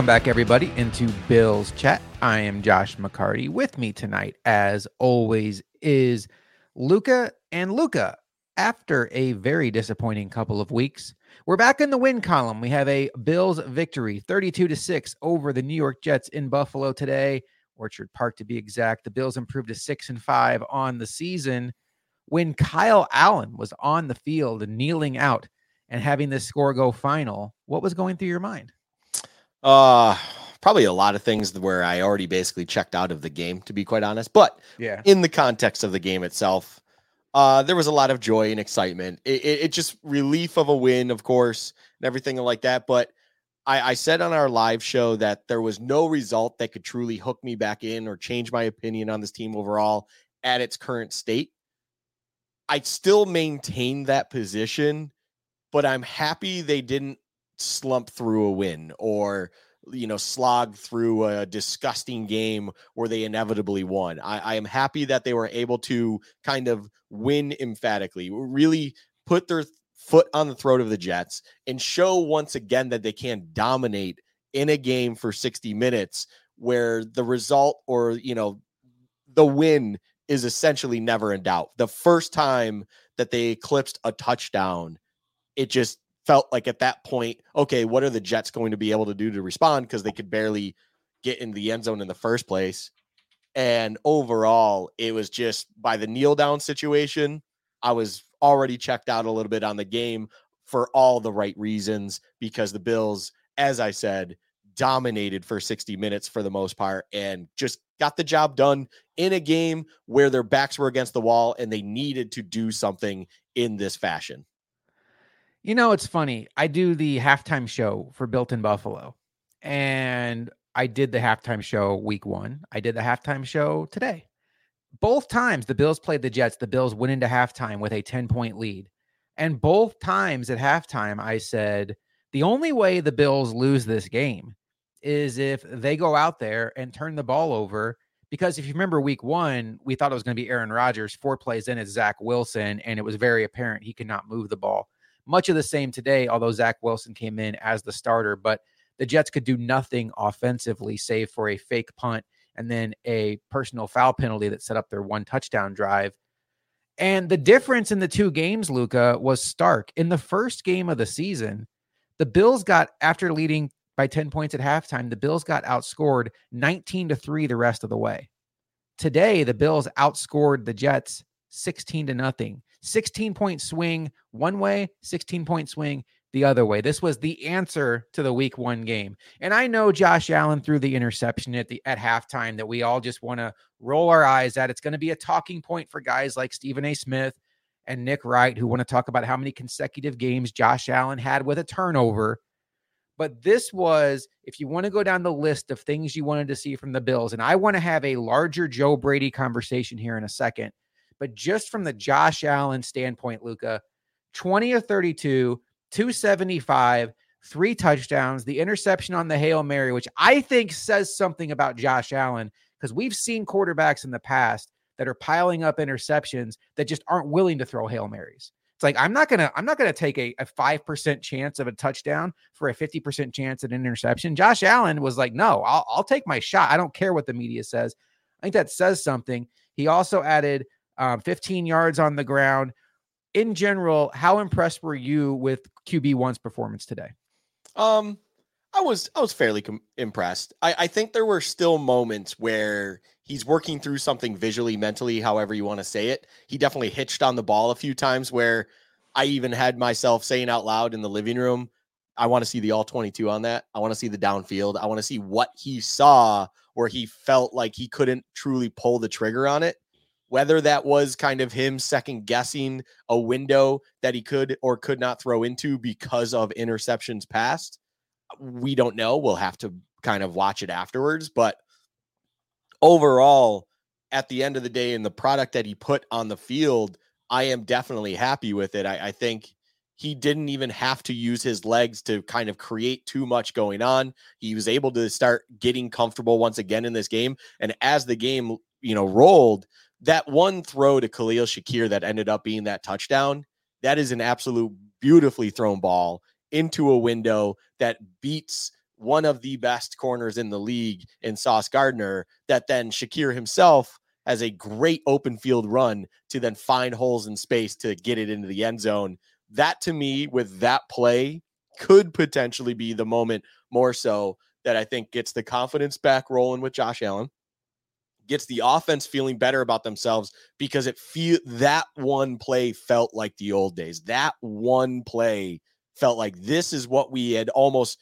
Welcome back, everybody, into Bills Chat. I am Josh McCarty. With me tonight, as always, is Luka and Luca. After a very disappointing couple of weeks, we're back in the win column. We have a Bills victory, 32 to 6 over the New York Jets in Buffalo today, Orchard Park to be exact. The Bills improved to 6 and 5 on the season when Kyle Allen was on the field kneeling out and having this score go final. What was going through your mind? Uh probably a lot of things where I already basically checked out of the game, to be quite honest. But Yeah. in the context of the game itself, uh, there was a lot of joy and excitement. It, it, it just relief of a win, of course, and everything like that. But I, I said on our live show that there was no result that could truly hook me back in or change my opinion on this team overall at its current state. I still maintain that position, but I'm happy they didn't slump through a win or you know slog through a disgusting game where they inevitably won. I, I am happy that they were able to kind of win emphatically, really put their foot on the throat of the Jets and show once again that they can dominate in a game for 60 minutes where the result or you know the win is essentially never in doubt. The first time that they eclipsed a touchdown, it just felt like at that point, okay, what are the Jets going to be able to do to respond? Because they could barely get in the end zone in the first place. And overall, it was just by the kneel down situation, I was already checked out a little bit on the game for all the right reasons because the Bills, as I said, dominated for 60 minutes for the most part and just got the job done in a game where their backs were against the wall and they needed to do something in this fashion. You know, it's funny. I do the halftime show for Built in Buffalo, and I did the halftime show week one. I did the halftime show today. Both times the Bills played the Jets, the Bills went into halftime with a 10 point lead. And both times at halftime, I said, the only way the Bills lose this game is if they go out there and turn the ball over. Because if you remember week one, we thought it was going to be Aaron Rodgers. Four plays in, it's Zach Wilson, and it was very apparent he could not move the ball much of the same today, although Zach Wilson came in as the starter. But the Jets could do nothing offensively save for a fake punt and then a personal foul penalty that set up their one touchdown drive. And the difference in the two games, Luka, was stark. In the first game of the season, the Bills got, after leading by 10 points at halftime, the Bills got outscored 19 to 3 the rest of the way. Today, the Bills outscored the Jets 16 to nothing. 16 point swing one way, 16 point swing the other way. This was the answer to the week one game. And I know Josh Allen threw the interception at the at halftime that we all just want to roll our eyes at. It's going to be a talking point for guys like Stephen A. Smith and Nick Wright who want to talk about how many consecutive games Josh Allen had with a turnover. But this was, if you want to go down the list of things you wanted to see from the Bills, and I want to have a larger Joe Brady conversation here in a second. But just from the Josh Allen standpoint, Luka, 20 of 32, 275, three touchdowns, the interception on the Hail Mary, which I think says something about Josh Allen because we've seen quarterbacks in the past that are piling up interceptions that just aren't willing to throw Hail Marys. It's like I'm not gonna I'm not gonna take a five percent chance of a touchdown for a fifty percent chance at an interception. Josh Allen was like, no, I'll, I'll take my shot. I don't care what the media says. I think that says something. He also added um, 15 yards on the ground. In general, how impressed were you with QB one's performance today? Um, I was I was fairly com- impressed. I, I think there were still moments where he's working through something visually, mentally, however you want to say it. He definitely hitched on the ball a few times where I even had myself saying out loud in the living room, I want to see the all 22 on that. I want to see the downfield. I want to see what he saw where he felt like he couldn't truly pull the trigger on it. Whether that was kind of him second guessing a window that he could or could not throw into because of interceptions past, we don't know. We'll have to kind of watch it afterwards. But overall, at the end of the day, in the product that he put on the field, I am definitely happy with it. I, I think he didn't even have to use his legs to kind of create too much going on. He was able to start getting comfortable once again in this game. And as the game, you know, rolled, that one throw to Khalil Shakir that ended up being that touchdown, that is an absolute beautifully thrown ball into a window that beats one of the best corners in the league in Sauce Gardner, that then Shakir himself has a great open field run to then find holes in space to get it into the end zone. That to me, with that play, could potentially be the moment more so that I think gets the confidence back rolling with Josh Allen, gets the offense feeling better about themselves because it feel that one play felt like the old days. That one play felt like this is what we had almost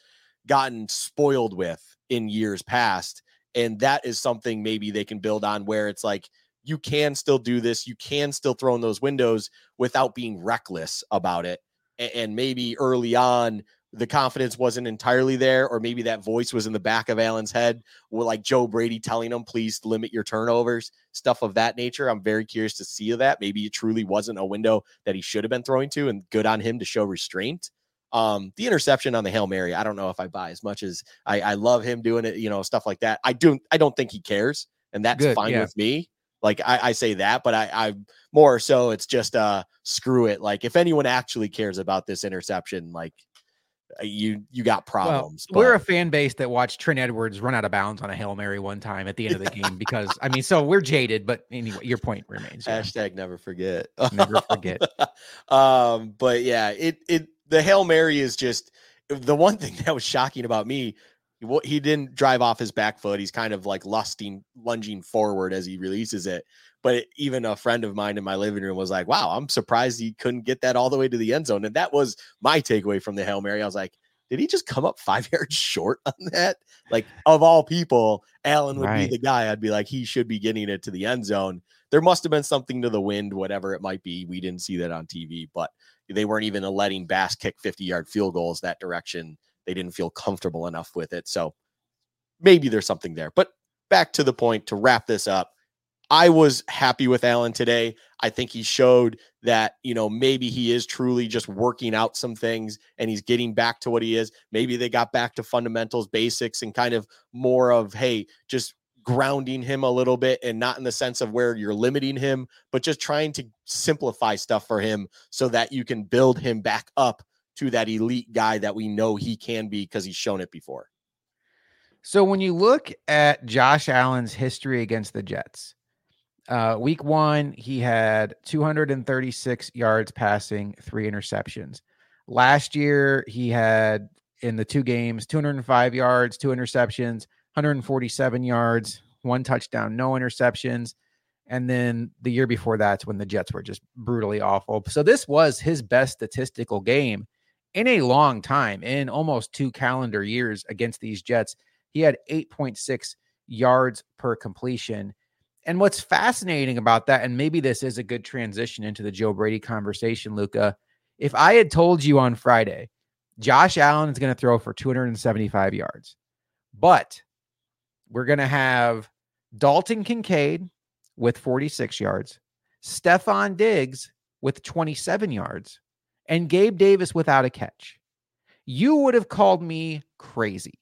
gotten spoiled with in years past. And that is something maybe they can build on where it's like, you can still do this. You can still throw in those windows without being reckless about it. And maybe early on, the confidence wasn't entirely there, or maybe that voice was in the back of Allen's head, like Joe Brady telling him, please limit your turnovers, stuff of that nature. I'm very curious to see that. Maybe it truly wasn't a window that he should have been throwing to, and good on him to show restraint. Um, the interception on the Hail Mary, I don't know if I buy as much as I, I love him doing it, you know, stuff like that. I do I don't think he cares, and that's Good, fine yeah. with me. Like I, I say that, but I, I more so it's just uh screw it. Like if anyone actually cares about this interception, like you you got problems. Well, we're a fan base that watched Trent Edwards run out of bounds on a hail mary one time at the end of the game because I mean, so we're jaded. But anyway, your point remains. Yeah. Hashtag never forget. Never forget. um, but yeah, it it the hail mary is just the one thing that was shocking about me. He didn't drive off his back foot. He's kind of like lusting, lunging forward as he releases it. But even a friend of mine in my living room was like, wow, I'm surprised he couldn't get that all the way to the end zone. And that was my takeaway from the Hail Mary. I was like, did he just come up five yards short on that? Like, of all people, Allen would right. be the guy. I'd be like, he should be getting it to the end zone. There must have been something to the wind, whatever it might be. We didn't see that on TV, but they weren't even letting Bass kick 50 yard field goals that direction. They didn't feel comfortable enough with it. So maybe there's something there. But back to the point to wrap this up. I was happy with Allen today. I think he showed that, you know, maybe he is truly just working out some things and he's getting back to what he is. Maybe they got back to fundamentals, basics, and kind of more of, hey, just grounding him a little bit and not in the sense of where you're limiting him, but just trying to simplify stuff for him so that you can build him back up to that elite guy that we know he can be because he's shown it before. So when you look at Josh Allen's history against the Jets, uh, week one, he had 236 yards passing, three interceptions. Last year, he had in the two games 205 yards, two interceptions, 147 yards, one touchdown, no interceptions. And then the year before that's when the Jets were just brutally awful. So this was his best statistical game in a long time, in almost two calendar years against these Jets. He had 8.6 yards per completion. And what's fascinating about that, and maybe this is a good transition into the Joe Brady conversation, Luka. If I had told you on Friday, Josh Allen is going to throw for 275 yards, but we're going to have Dalton Kincaid with 46 yards, Stefon Diggs with 27 yards, and Gabe Davis without a catch, you would have called me crazy.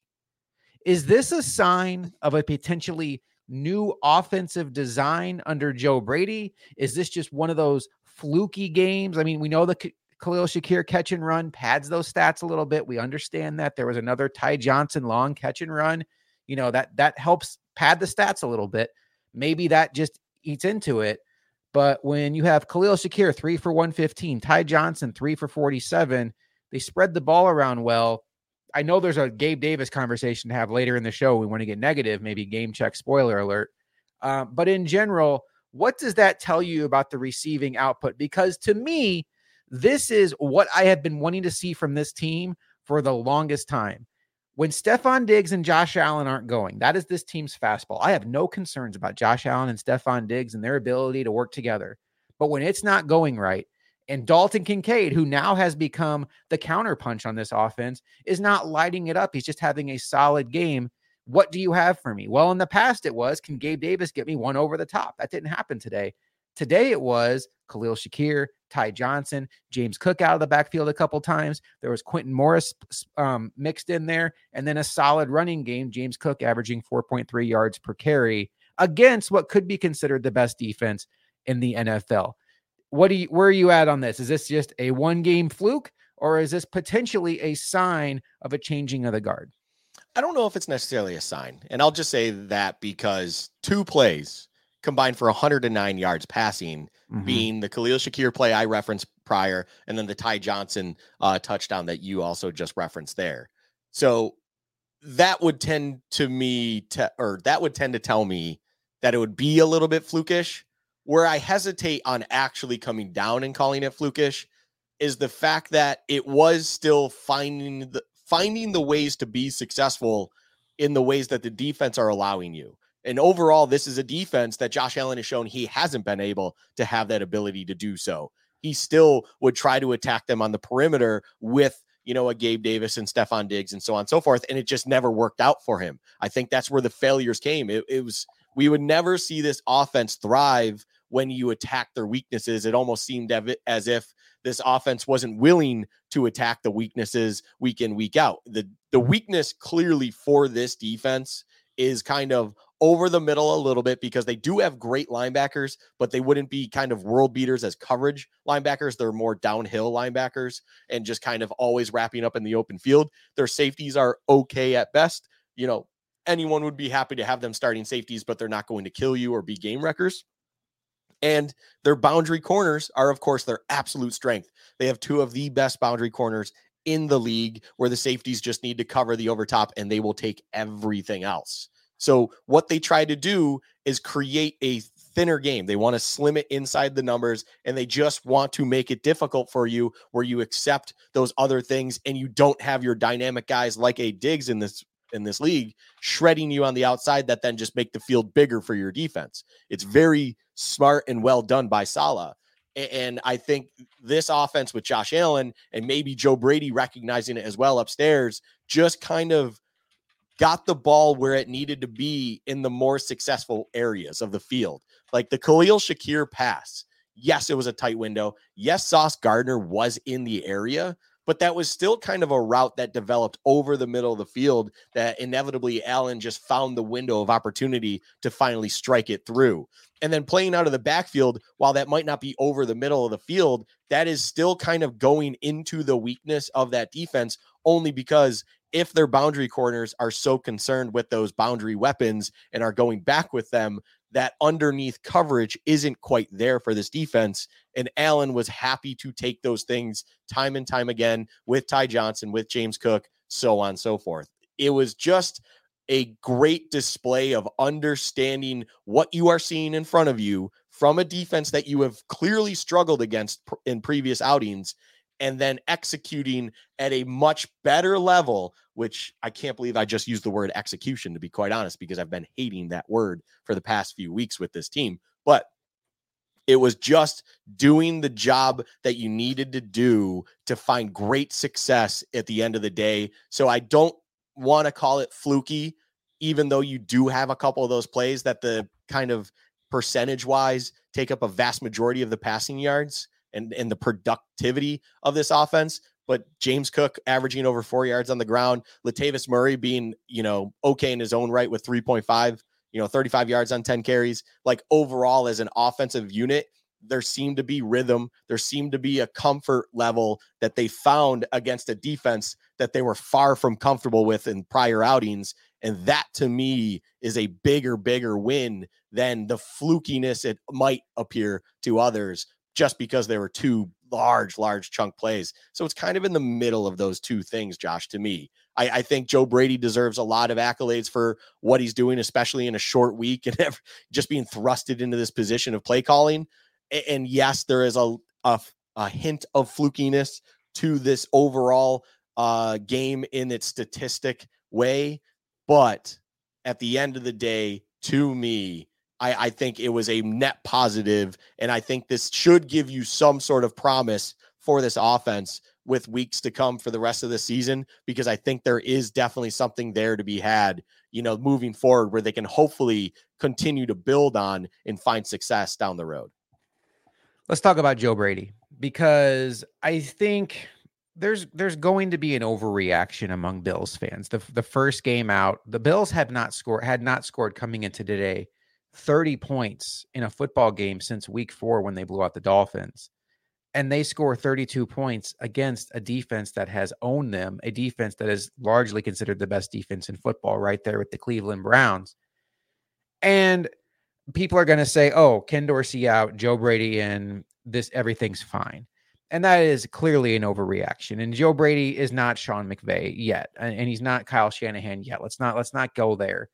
Is this a sign of a potentially new offensive design under Joe Brady? Is this just one of those fluky games? I mean, we know the Khalil Shakir catch and run pads those stats a little bit. We understand that there was another Ty Johnson long catch and run. You know that that helps pad the stats a little bit. Maybe that just eats into it. But when you have Khalil Shakir three for 115, Ty Johnson three for 47, they spread the ball around well. I know there's a Gabe Davis conversation to have later in the show. We want to get negative, maybe game check spoiler alert. Um, but in general, what does that tell you about the receiving output? Because to me, this is what I have been wanting to see from this team for the longest time. When Stefon Diggs and Josh Allen aren't going, that is this team's fastball. I have no concerns about Josh Allen and Stefon Diggs and their ability to work together. But when it's not going right, and Dalton Kincaid, who now has become the counterpunch on this offense, is not lighting it up. He's just having a solid game. What do you have for me? Well, in the past, it was can Gabe Davis get me one over the top? That didn't happen today. Today, it was Khalil Shakir, Ty Johnson, James Cook out of the backfield a couple times. There was Quintin Morris um, mixed in there, and then a solid running game. James Cook averaging 4.3 yards per carry against what could be considered the best defense in the NFL what do you where are you at on this? Is this just a one game fluke or is this potentially a sign of a changing of the guard? I don't know if it's necessarily a sign. And I'll just say that because two plays combined for 109 yards passing, mm-hmm. being the Khalil Shakir play I referenced prior, and then the Ty Johnson uh, touchdown that you also just referenced there. So that would tend to me to, or that would tend to tell me that it would be a little bit flukish. Where I hesitate on actually coming down and calling it flukish is the fact that it was still finding the finding the ways to be successful in the ways that the defense are allowing you. And overall, this is a defense that Josh Allen has shown he hasn't been able to have that ability to do so. He still would try to attack them on the perimeter with you know, a Gabe Davis and Stefon Diggs and so on and so forth. And it just never worked out for him. I think that's where the failures came. It, it was, we would never see this offense thrive when you attack their weaknesses. It almost seemed as if this offense wasn't willing to attack the weaknesses week in, week out. The, the weakness clearly for this defense is kind of over the middle a little bit because they do have great linebackers, but they wouldn't be kind of world beaters as coverage linebackers. They're more downhill linebackers and just kind of always wrapping up in the open field. Their safeties are okay at best. You know, anyone would be happy to have them starting safeties, but they're not going to kill you or be game wreckers. And their boundary corners are, of course, their absolute strength. They have two of the best boundary corners in the league where the safeties just need to cover the overtop and they will take everything else. So what they try to do is create a thinner game. They want to slim it inside the numbers and they just want to make it difficult for you where you accept those other things and you don't have your dynamic guys like a Diggs in this in this league shredding you on the outside that then just make the field bigger for your defense. It's very smart and well done by Saleh. And I think this offense with Josh Allen and maybe Joe Brady recognizing it as well upstairs just kind of got the ball where it needed to be in the more successful areas of the field. Like the Khalil Shakir pass. Yes, it was a tight window. Yes, Sauce Gardner was in the area, but that was still kind of a route that developed over the middle of the field that inevitably Allen just found the window of opportunity to finally strike it through. And then playing out of the backfield, while that might not be over the middle of the field, that is still kind of going into the weakness of that defense only because if their boundary corners are so concerned with those boundary weapons and are going back with them, that underneath coverage isn't quite there for this defense. And Allen was happy to take those things time and time again with Ty Johnson, with James Cook, so on and so forth. It was just a great display of understanding what you are seeing in front of you from a defense that you have clearly struggled against in previous outings and then executing at a much better level, which I can't believe I just used the word execution to be quite honest, because I've been hating that word for the past few weeks with this team. But it was just doing the job that you needed to do to find great success at the end of the day. So I don't want to call it fluky, even though you do have a couple of those plays that the kind of percentage wise take up a vast majority of the passing yards and, and the productivity of this offense. But James Cook averaging over four yards on the ground, Latavius Murray being, you know, okay in his own right with 3.5, you know, 35 yards on 10 carries. Like overall, as an offensive unit, there seemed to be rhythm. There seemed to be a comfort level that they found against a defense that they were far from comfortable with in prior outings. And that to me is a bigger, bigger win than the flukiness it might appear to others just because there were two large, large chunk plays. So it's kind of in the middle of those two things, Josh, to me. I, I, think Joe Brady deserves a lot of accolades for what he's doing, especially in a short week and just being thrusted into this position of play calling. And yes, there is a, a, a hint of flukiness to this overall uh, game in its statistic way. But at the end of the day, to me, I, I think it was a net positive, and I think this should give you some sort of promise for this offense with weeks to come for the rest of the season because I think there is definitely something there to be had, you know, moving forward where they can hopefully continue to build on and find success down the road. Let's talk about Joe Brady because I think there's there's going to be an overreaction among Bills fans. The the first game out, the Bills had not scored had not scored coming into today 30 points in a football game since week four when they blew out the Dolphins. and they score 32 points against a defense that has owned them, a defense that is largely considered the best defense in football, right there with the Cleveland Browns. And people are going to say, oh, Ken Dorsey out, Joe Brady in, this everything's fine. And that is clearly an overreaction. And Joe Brady is not Sean McVay yet, and, and he's not Kyle Shanahan yet. Let's not let's not go there.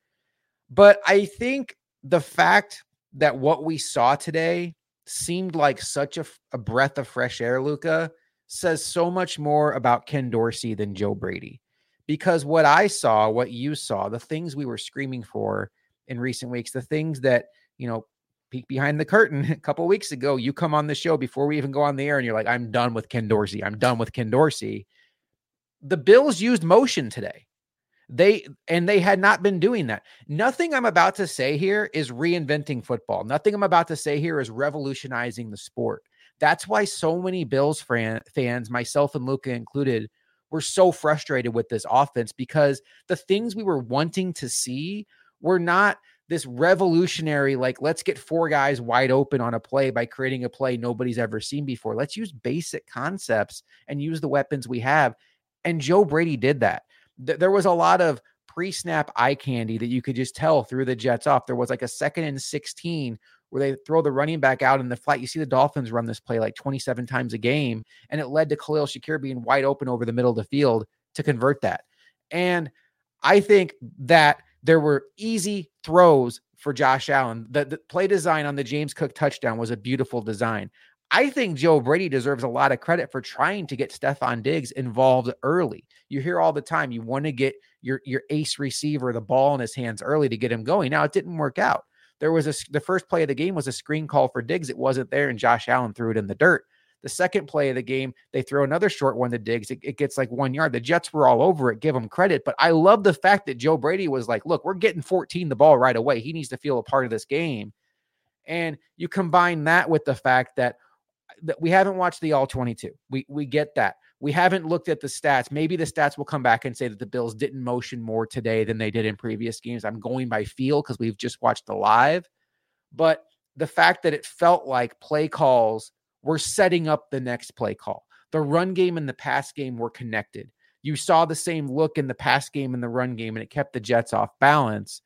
But I think the fact that what we saw today seemed like such a, a breath of fresh air, Luka, says so much more about Ken Dorsey than Joe Brady. Because what I saw, what you saw, the things we were screaming for in recent weeks, the things that, you know, peek behind the curtain a couple weeks ago, you come on the show before we even go on the air and you're like, I'm done with Ken Dorsey. I'm done with Ken Dorsey. The Bills used motion today. They and they had not been doing that. Nothing I'm about to say here is reinventing football. Nothing I'm about to say here is revolutionizing the sport. That's why so many Bills fan, fans, myself and Luka included, were so frustrated with this offense because the things we were wanting to see were not this revolutionary, like, let's get four guys wide open on a play by creating a play nobody's ever seen before. Let's use basic concepts and use the weapons we have. And Joe Brady did that th- there was a lot of pre-snap eye candy that you could just tell threw the Jets off. There was like a second and 16 where they throw the running back out in the flat. You see the Dolphins run this play like 27 times a game, and it led to Khalil Shakir being wide open over the middle of the field to convert that. And I think that there were easy throws for Josh Allen. The, the play design on the James Cook touchdown was a beautiful design. I think Joe Brady deserves a lot of credit for trying to get Stefon Diggs involved early. You hear all the time you want to get your your ace receiver the ball in his hands early to get him going. Now it didn't work out. There was a the first play of the game was a screen call for Diggs. It wasn't there, and Josh Allen threw it in the dirt. The second play of the game, they throw another short one to Diggs. It, it, gets like one yard. The Jets were all over it. Give them credit. But I love the fact that Joe Brady was like, look, we're getting 14 the ball right away. He needs to feel a part of this game. And you combine that with the fact that we haven't watched the all 22. We we get that. We haven't looked at the stats. Maybe the stats will come back and say that the Bills didn't motion more today than they did in previous games. I'm going by feel because we've just watched the live. But the fact that it felt like play calls were setting up the next play call. The run game and the pass game were connected. You saw the same look in the pass game and the run game, and it kept the Jets off balance.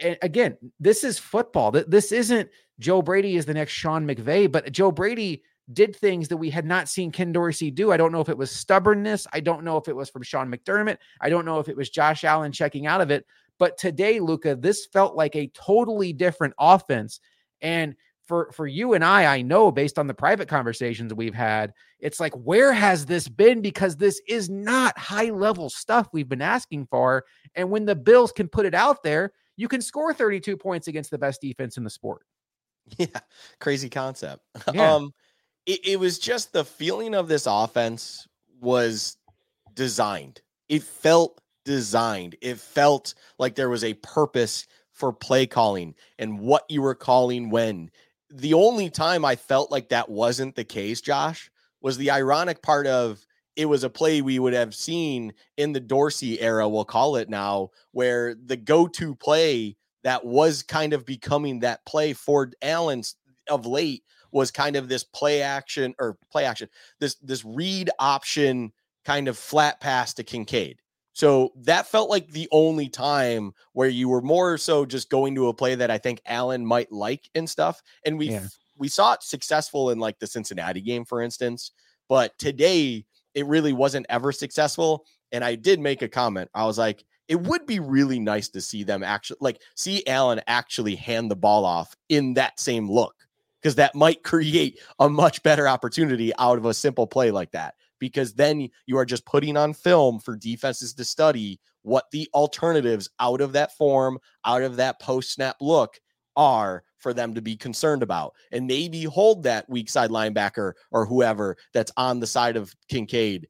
And again, this is football. This isn't Joe Brady is the next Sean McVay, but Joe Brady did things that we had not seen Ken Dorsey do. I don't know if it was stubbornness. I don't know if it was from Sean McDermott. I don't know if it was Josh Allen checking out of it. But today, Luka, this felt like a totally different offense. And for for you and I, I know based on the private conversations we've had, it's like where has this been? Because this is not high level stuff we've been asking for. And when the Bills can put it out there, you can score 32 points against the best defense in the sport. Yeah, crazy concept. Yeah. Um, it, it was just the feeling of this offense was designed. It felt designed. It felt like there was a purpose for play calling and what you were calling when. The only time I felt like that wasn't the case, Josh, was the ironic part of it was a play we would have seen in the Dorsey era, we'll call it now, where the go to play that was kind of becoming that play for Allen of late was kind of this play action or play action, this this read option kind of flat pass to Kincaid. So that felt like the only time where you were more so just going to a play that I think Allen might like and stuff. And we yeah. we saw it successful in like the Cincinnati game, for instance. But today it really wasn't ever successful. And I did make a comment. I was like, it would be really nice to see them actually like see Allen actually hand the ball off in that same look because that might create a much better opportunity out of a simple play like that because then you are just putting on film for defenses to study what the alternatives out of that form, out of that post snap look are for them to be concerned about and maybe hold that weak side linebacker or whoever that's on the side of Kincaid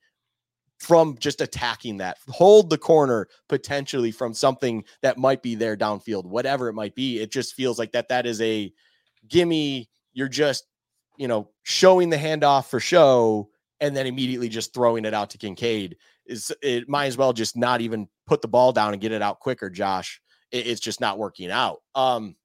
from just attacking that. Hold the corner potentially from something that might be there downfield, whatever it might be. It just feels like that that is a gimme. You're just, you know, showing the handoff for show and then immediately just throwing it out to Kincaid. Is it might as well just not even put the ball down and get it out quicker, Josh. It, it's just not working out. Um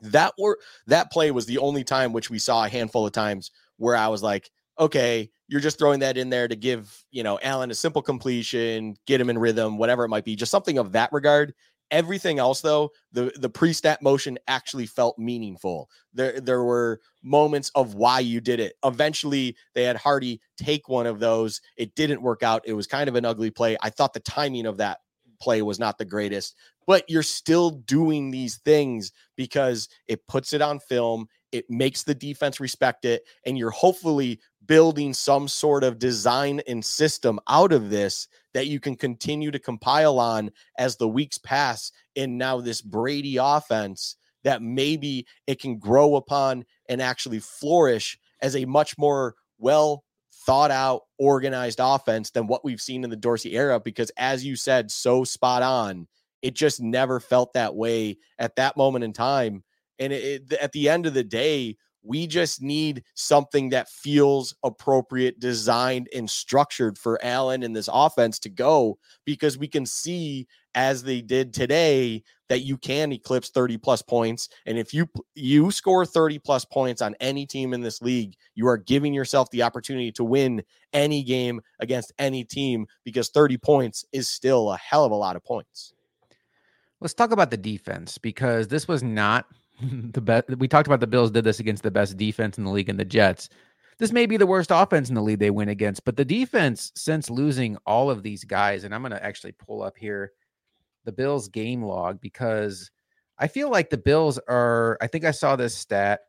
that were that play was the only time which we saw a handful of times where I was like, okay, you're just throwing that in there to give, you know, Allen a simple completion, get him in rhythm, whatever it might be, just something of that regard. Everything else, though, the the pre-snap motion actually felt meaningful. There there were moments of why you did it. Eventually, they had Hardy take one of those. It didn't work out. It was kind of an ugly play. I thought the timing of that play was not the greatest, but you're still doing these things because it puts it on film. It makes the defense respect it, and you're hopefully building some sort of design and system out of this that you can continue to compile on as the weeks pass. And now this Brady offense that maybe it can grow upon and actually flourish as a much more well thought out, organized offense than what we've seen in the Dorsey era. Because as you said, so spot on, it just never felt that way at that moment in time. And it, it, at the end of the day, we just need something that feels appropriate, designed, and structured for Allen and this offense to go because we can see as they did today that you can eclipse 30 plus points and if you you score 30 plus points on any team in this league you are giving yourself the opportunity to win any game against any team because 30 points is still a hell of a lot of points. Let's talk about the defense because this was not the best. We talked about the Bills did this against the best defense in the league and the Jets. This may be the worst offense in the league they win against, but the defense, since losing all of these guys, and I'm going to actually pull up here the Bills game log because I feel like the Bills are, I think I saw this stat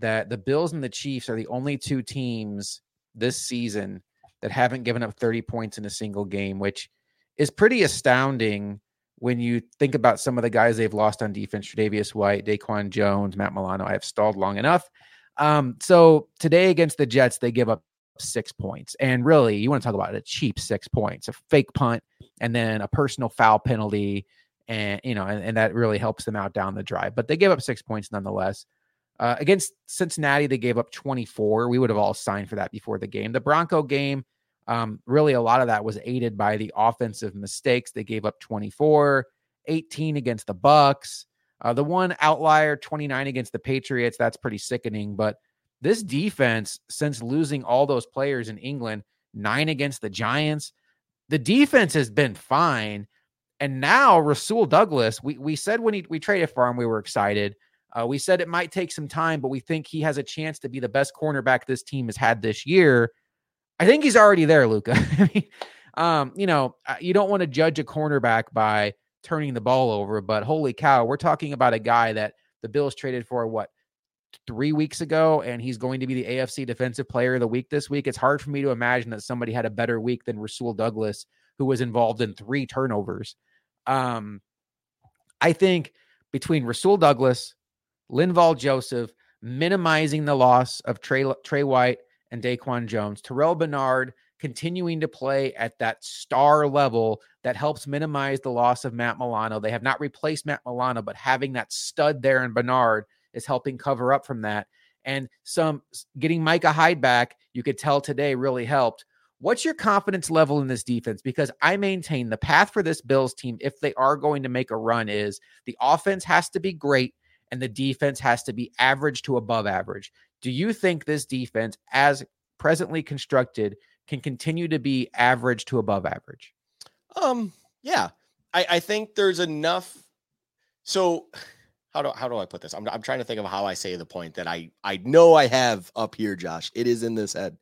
that the Bills and the Chiefs are the only two teams this season that haven't given up 30 points in a single game, which is pretty astounding when you think about some of the guys they've lost on defense, Tre'Davious White, Daquan Jones, Matt Milano, I have stalled long enough. Um, so today against the Jets, they give up six points. And really, you want to talk about a cheap six points, a fake punt, and then a personal foul penalty. And, you know, and, and that really helps them out down the drive. But they gave up six points nonetheless. Uh, against Cincinnati, they gave up 24. We would have all signed for that before the game. The Bronco game, um, really, a lot of that was aided by the offensive mistakes. They gave up 24, 18 against the Bucs. Uh, the one outlier, 29 against the Patriots. That's pretty sickening. But this defense, since losing all those players in England, nine against the Giants, the defense has been fine. And now Rasul Douglas, we, we said when he, we traded for him, we were excited. Uh, we said it might take some time, but we think he has a chance to be the best cornerback this team has had this year. I think he's already there, Luka. I mean, um, you know, you don't want to judge a cornerback by turning the ball over, but holy cow, we're talking about a guy that the Bills traded for what three weeks ago, and he's going to be the AFC Defensive Player of the Week this week. It's hard for me to imagine that somebody had a better week than Rasul Douglas, who was involved in three turnovers. Um, I think between Rasul Douglas, Linval Joseph, minimizing the loss of Trey, Trey White and Daquan Jones. Terrel Bernard continuing to play at that star level that helps minimize the loss of Matt Milano. They have not replaced Matt Milano, but having that stud there in Bernard is helping cover up from that. And some getting Micah Hyde back, you could tell today really helped. What's your confidence level in this defense? Because I maintain the path for this Bills team, if they are going to make a run, is the offense has to be great and the defense has to be average to above average. Do you think this defense, as presently constructed, can continue to be average to above average? Um, yeah, I, I think there's enough. So, how do how do I put this? I'm I'm trying to think of how I say the point that I I know I have up here, Josh. It is in this head.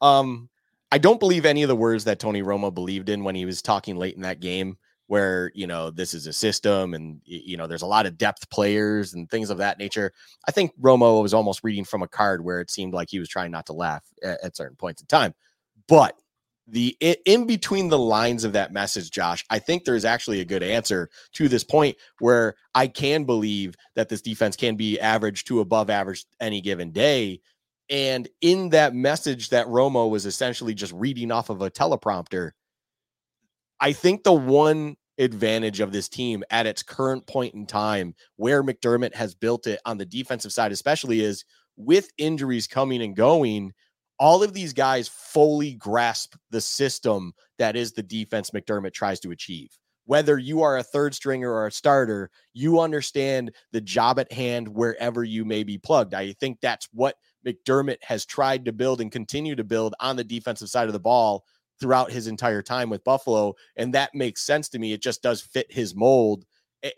Um, I don't believe any of the words that Tony Romo believed in when he was talking late in that game where you know this is a system and you know there's a lot of depth players and things of that nature. I think romo was almost reading from a card where it seemed like he was trying not to laugh at, at certain points in time. But the in between the lines of that message josh i think there's actually a good answer to this point where i can believe that this defense can be average to above average any given day. And in that message that romo was essentially just reading off of a teleprompter I think the one advantage of this team at its current point in time, where McDermott has built it on the defensive side, especially, is with injuries coming and going. All of these guys fully grasp the system that is the defense McDermott tries to achieve. Whether you are a third stringer or a starter, you understand the job at hand wherever you may be plugged. I think that's what McDermott has tried to build and continue to build on the defensive side of the ball throughout his entire time with Buffalo. And that makes sense to me. It just does fit his mold.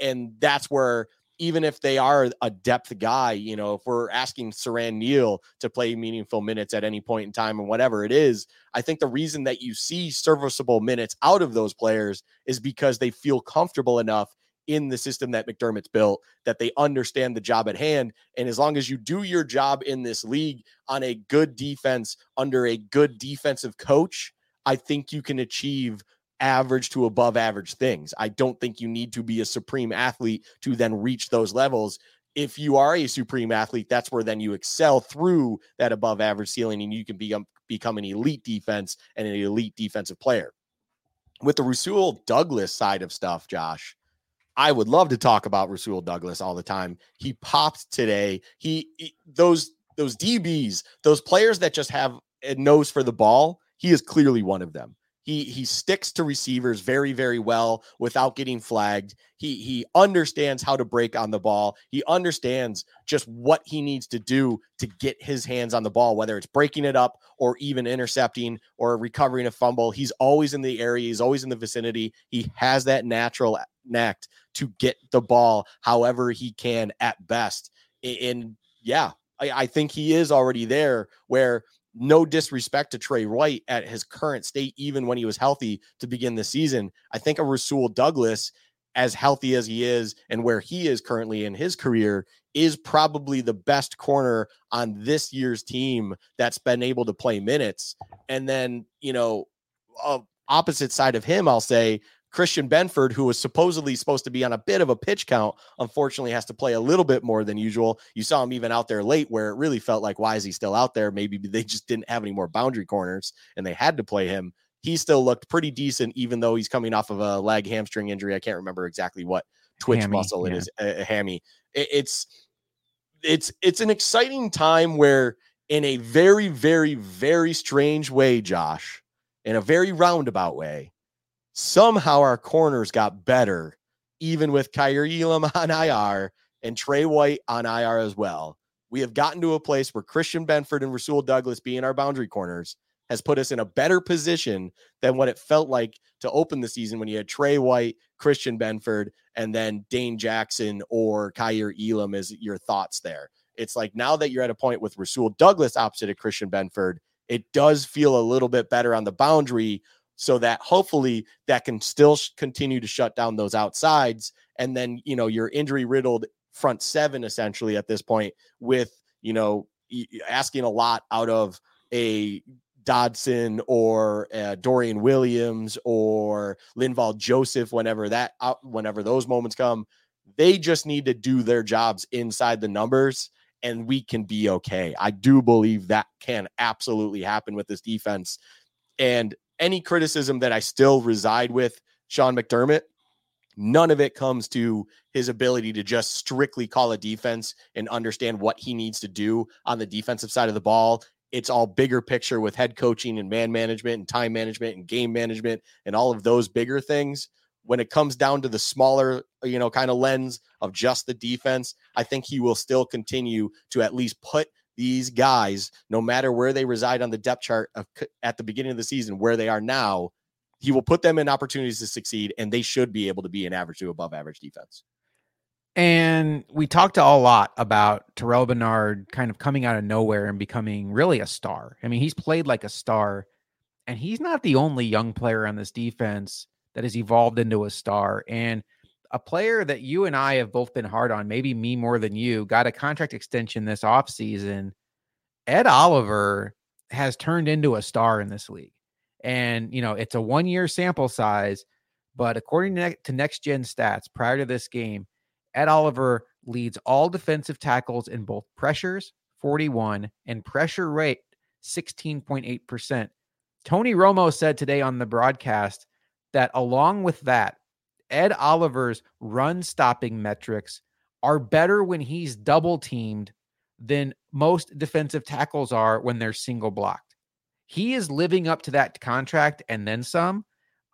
And that's where even if they are a depth guy, you know, if we're asking Siran Neal to play meaningful minutes at any point in time and whatever it is, I think the reason that you see serviceable minutes out of those players is because they feel comfortable enough in the system that McDermott's built that they understand the job at hand. And as long as you do your job in this league on a good defense under a good defensive coach, I think you can achieve average to above average things. I don't think you need to be a supreme athlete to then reach those levels. If you are a supreme athlete, that's where then you excel through that above average ceiling and you can become become an elite defense and an elite defensive player. With the Rasul Douglas side of stuff, Josh, I would love to talk about Rasul Douglas all the time. He popped today. He, he those those DBs, those players that just have a nose for the ball, he is clearly one of them. He he sticks to receivers very very well without getting flagged. He he understands how to break on the ball. He understands just what he needs to do to get his hands on the ball, whether it's breaking it up or even intercepting or recovering a fumble. He's always in the area. He's always in the vicinity. He has that natural knack to get the ball however he can at best. And yeah, I, I think he is already there where no disrespect to Trey White at his current state, even when he was healthy to begin the season. I think a Rasul Douglas, as healthy as he is and where he is currently in his career, is probably the best corner on this year's team that's been able to play minutes. And then, you know, uh, opposite side of him, I'll say Christian Benford, who was supposedly supposed to be on a bit of a pitch count, unfortunately has to play a little bit more than usual. You saw him even out there late where it really felt like, why is he still out there? Maybe they just didn't have any more boundary corners and they had to play him. He still looked pretty decent, even though he's coming off of a leg hamstring injury. I can't remember exactly what twitch hammy, muscle it yeah. is. A, a hammy. It, it's it's it's an exciting time where, in a very, very, very strange way, Josh, in a very roundabout way, somehow our corners got better, even with Kaiir Elam on IR and Trey White on IR as well. We have gotten to a place where Christian Benford and Rasul Douglas being our boundary corners has put us in a better position than what it felt like to open the season when you had Trey White, Christian Benford, and then Dane Jackson or Kaiir Elam as your thoughts there. It's like now that you're at a point with Rasul Douglas opposite of Christian Benford, it does feel a little bit better on the boundary so that hopefully that can still sh- continue to shut down those outsides. And then, you know, your injury riddled front seven essentially at this point with, you know, asking a lot out of a Dodson or uh, Dorian Williams or Linval Joseph whenever that uh, whenever those moments come they just need to do their jobs inside the numbers and we can be okay. I do believe that can absolutely happen with this defense and any criticism that I still reside with Sean McDermott, none of it comes to his ability to just strictly call a defense and understand what he needs to do on the defensive side of the ball. It's all bigger picture with head coaching and man management and time management and game management and all of those bigger things. When it comes down to the smaller, you know, kind of lens of just the defense, I think he will still continue to at least put these guys, no matter where they reside on the depth chart of, at the beginning of the season, where they are now, he will put them in opportunities to succeed, and they should be able to be an average to above average defense. And we talked a lot about Terrel Bernard kind of coming out of nowhere and becoming really a star. I mean, he's played like a star, and he's not the only young player on this defense that has evolved into a star. And a player that you and I have both been hard on, maybe me more than you, got a contract extension this offseason. Ed Oliver has turned into a star in this league. And, you know, it's a one year sample size, but according to next gen stats prior to this game, Ed Oliver leads all defensive tackles in both pressures, 41, and pressure rate, 16.8%. Tony Romo said today on the broadcast that along with that, Ed Oliver's run stopping metrics are better when he's double teamed than most defensive tackles are when they're single blocked. He is living up to that contract and then some.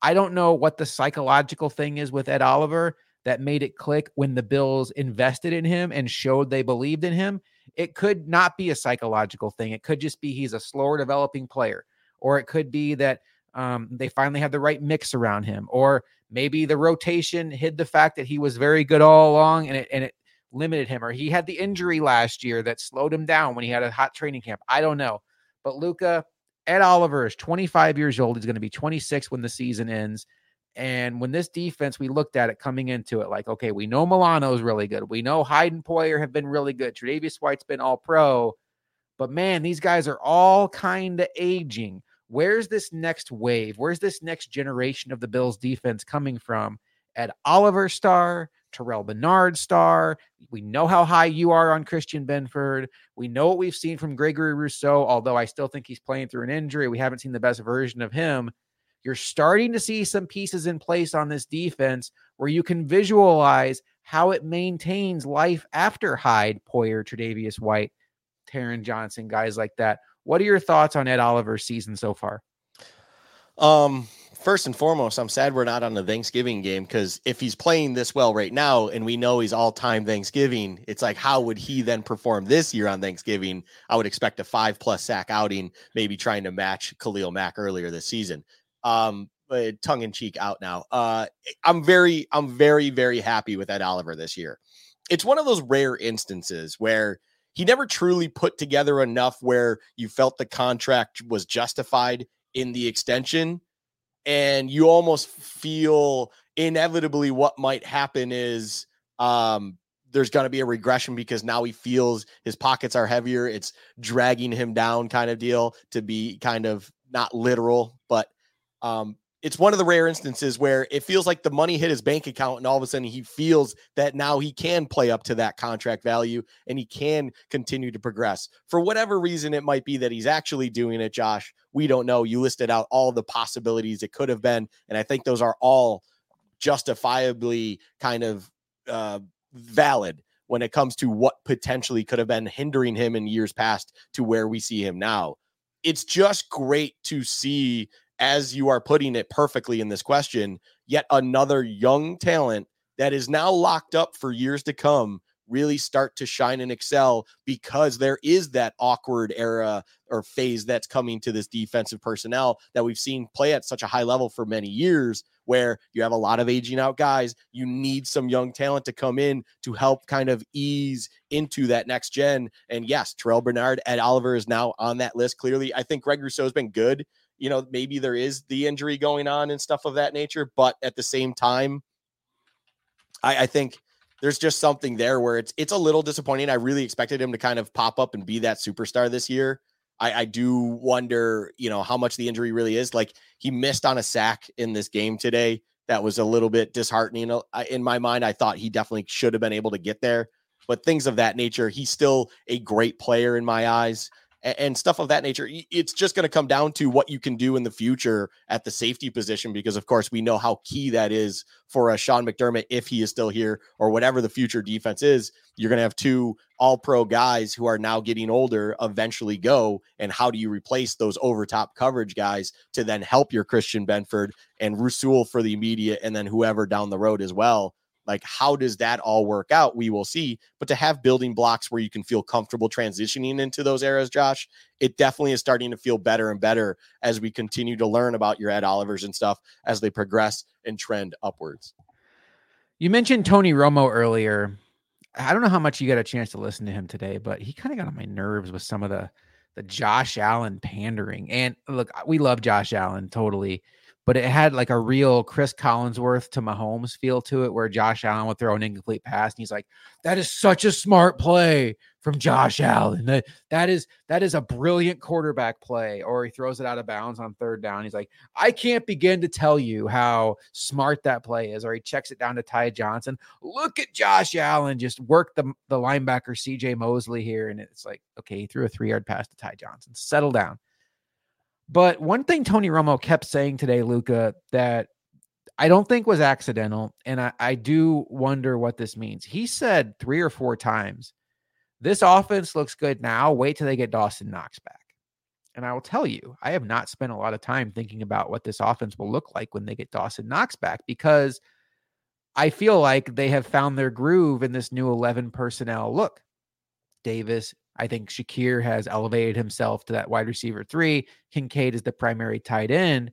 I don't know what the psychological thing is with Ed Oliver that made it click when the Bills invested in him and showed they believed in him. it could not be a psychological thing. It could just be he's a slower developing player, or it could be that um, they finally had the right mix around him, or maybe the rotation hid the fact that he was very good all along and it, and it limited him, or he had the injury last year that slowed him down when he had a hot training camp. I don't know. But Luka, Ed Oliver is 25 years old. He's going to be 26 when the season ends. And when this defense, we looked at it coming into it, like, okay, we know Milano is really good. We know Hyde and Poyer have been really good. Tre'Davious White's been all pro. But man, these guys are all kind of aging. Where's this next wave? Where's this next generation of the Bills defense coming from? Ed Oliver star, Terrel Bernard star. We know how high you are on Christian Benford. We know what we've seen from Gregory Rousseau, although I still think he's playing through an injury. We haven't seen the best version of him. You're starting to see some pieces in place on this defense where you can visualize how it maintains life after Hyde, Poyer, Tre'Davious White, Taron Johnson, guys like that. What are your thoughts on Ed Oliver's season so far? Um, first and foremost, I'm sad we're not on the Thanksgiving game because if he's playing this well right now and we know he's all time Thanksgiving, it's like, how would he then perform this year on Thanksgiving? I would expect a five plus sack outing, maybe trying to match Khalil Mack earlier this season um but tongue in cheek out now. Uh, I'm very, I'm very, very happy with Ed Oliver this year. It's one of those rare instances where he never truly put together enough where you felt the contract was justified in the extension. And you almost feel inevitably what might happen is um, there's going to be a regression because now he feels his pockets are heavier. It's dragging him down, kind of deal, to be kind of not literal, but um, it's one of the rare instances where it feels like the money hit his bank account and all of a sudden he feels that now he can play up to that contract value and he can continue to progress. For whatever reason it might be that he's actually doing it, Josh, we don't know. You listed out all the possibilities it could have been. And I think those are all justifiably kind of uh, valid when it comes to what potentially could have been hindering him in years past to where we see him now. It's just great to see as you are putting it perfectly in this question, yet another young talent that is now locked up for years to come really start to shine and excel because there is that awkward era or phase that's coming to this defensive personnel that we've seen play at such a high level for many years where you have a lot of aging out guys. You need some young talent to come in to help kind of ease into that next gen. And yes Terrel Bernard Ed Oliver is now on that list. Clearly I think Greg Rousseau has been good you know, maybe there is the injury going on and stuff of that nature. But at the same time, I, I think there's just something there where it's it's a little disappointing. I really expected him to kind of pop up and be that superstar this year. I, I do wonder, you know, how much the injury really is. Like he missed on a sack in this game today. That was a little bit disheartening. Uh, in my mind, I thought he definitely should have been able to get there, but things of that nature. He's still a great player in my eyes and, and stuff of that nature. It's just going to come down to what you can do in the future at the safety position, because of course we know how key that is for a Sean McDermott if he is still here or whatever the future defense is. You're going to have two all pro guys who are now getting older eventually go. And how do you replace those over top coverage guys to then help your Christian Benford and Rasul for the immediate and then whoever down the road as well? Like, how does that all work out? We will see. But to have building blocks where you can feel comfortable transitioning into those eras, Josh, it definitely is starting to feel better and better as we continue to learn about your Ed Olivers and stuff as they progress and trend upwards. You mentioned Tony Romo earlier. I don't know how much you got a chance to listen to him today, but he kind of got on my nerves with some of the the Josh Allen pandering. And look, we love Josh Allen totally but it had like a real Chris Collinsworth to Mahomes feel to it, where Josh Allen would throw an incomplete pass, and he's like, "That is such a smart play from Josh Allen. That that is that is a brilliant quarterback play." Or he throws it out of bounds on third down. He's like, "I can't begin to tell you how smart that play is." Or he checks it down to Ty Johnson. Look at Josh Allen just work the the linebacker C.J. Mosley here, and it's like, okay, he threw a three yard pass to Ty Johnson. Settle down. But one thing Tony Romo kept saying today, Luka, that I don't think was accidental, and I, I do wonder what this means. He said three or four times, This offense looks good now. Wait till they get Dawson Knox back. And I will tell you, I have not spent a lot of time thinking about what this offense will look like when they get Dawson Knox back because I feel like they have found their groove in this new 11 personnel look. Davis. I think Shakir has elevated himself to that wide receiver three. Kincaid is the primary tight end.